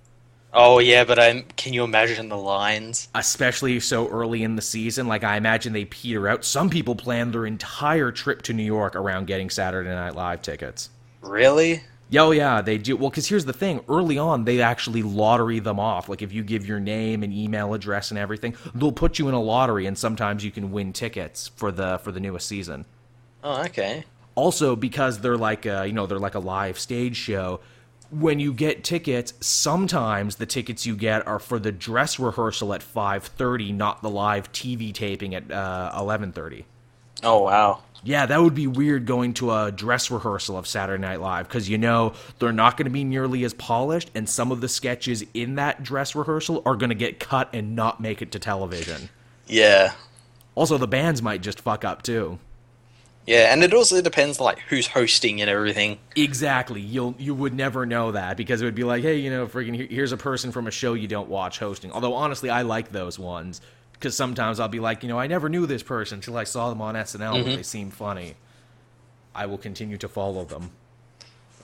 Oh yeah, but um, can you imagine the lines? especially so early in the season. Like I imagine they peter out. Some people plan their entire trip to New York around getting Saturday Night Live tickets. Really? Yeah, oh yeah, they do. Well, because here's the thing: early on, they actually lottery them off. Like if you give your name and email address and everything, they'll put you in a lottery, and sometimes you can win tickets for the for the newest season. Oh, okay. Also, because they're like a, you know they're like a live stage show. When you get tickets, sometimes the tickets you get are for the dress rehearsal at 5:30, not the live TV taping at uh, 11:30. Oh wow. Yeah, that would be weird going to a dress rehearsal of Saturday Night Live because you know they're not going to be nearly as polished, and some of the sketches in that dress rehearsal are going to get cut and not make it to television. Yeah. Also, the bands might just fuck up too. Yeah, and it also depends like who's hosting and everything. Exactly. You'll you would never know that because it would be like, hey, you know, freaking here's a person from a show you don't watch hosting. Although honestly, I like those ones because sometimes I'll be like, you know, I never knew this person until I saw them on SNL, but mm-hmm. they seem funny. I will continue to follow them.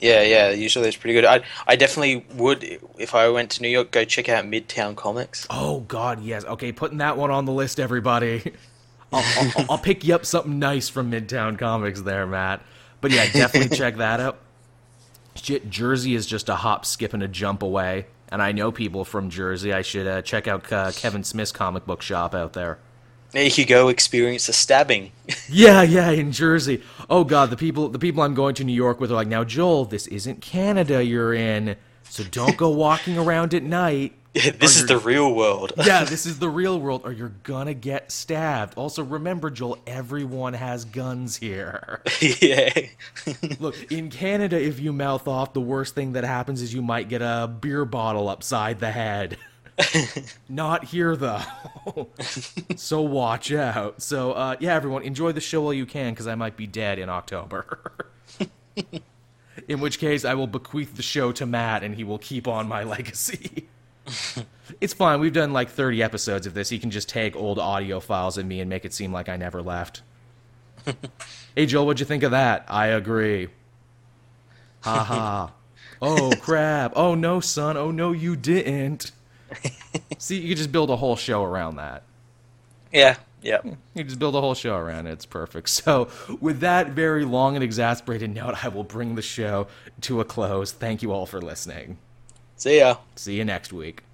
Yeah, yeah. Usually it's pretty good. I I definitely would if I went to New York go check out Midtown Comics. Oh God, yes. Okay, putting that one on the list, everybody. I'll, I'll, I'll pick you up something nice from Midtown Comics there, Matt. But yeah, definitely check that out. Shit, Jersey is just a hop, skip, and a jump away. And I know people from Jersey. I should uh, check out uh, Kevin Smith's comic book shop out there. There you go experience a stabbing. Yeah, yeah, in Jersey. Oh God, the people, the people I'm going to New York with are like, now Joel, this isn't Canada you're in, so don't go walking around at night. Yeah, this is the real world. yeah, this is the real world, or you're gonna get stabbed. Also, remember, Joel, everyone has guns here. yeah. Look, in Canada, if you mouth off, the worst thing that happens is you might get a beer bottle upside the head. Not here, though. so watch out. So, uh, yeah, everyone, enjoy the show while you can, because I might be dead in October. in which case, I will bequeath the show to Matt, and he will keep on my legacy. It's fine. We've done like 30 episodes of this. He can just take old audio files of me and make it seem like I never left. hey, Joel, what'd you think of that? I agree. Ha ha. Oh, crap. Oh, no, son. Oh, no, you didn't. See, you could just build a whole show around that. Yeah. Yeah. You just build a whole show around it. It's perfect. So, with that very long and exasperated note, I will bring the show to a close. Thank you all for listening. See ya. See you next week.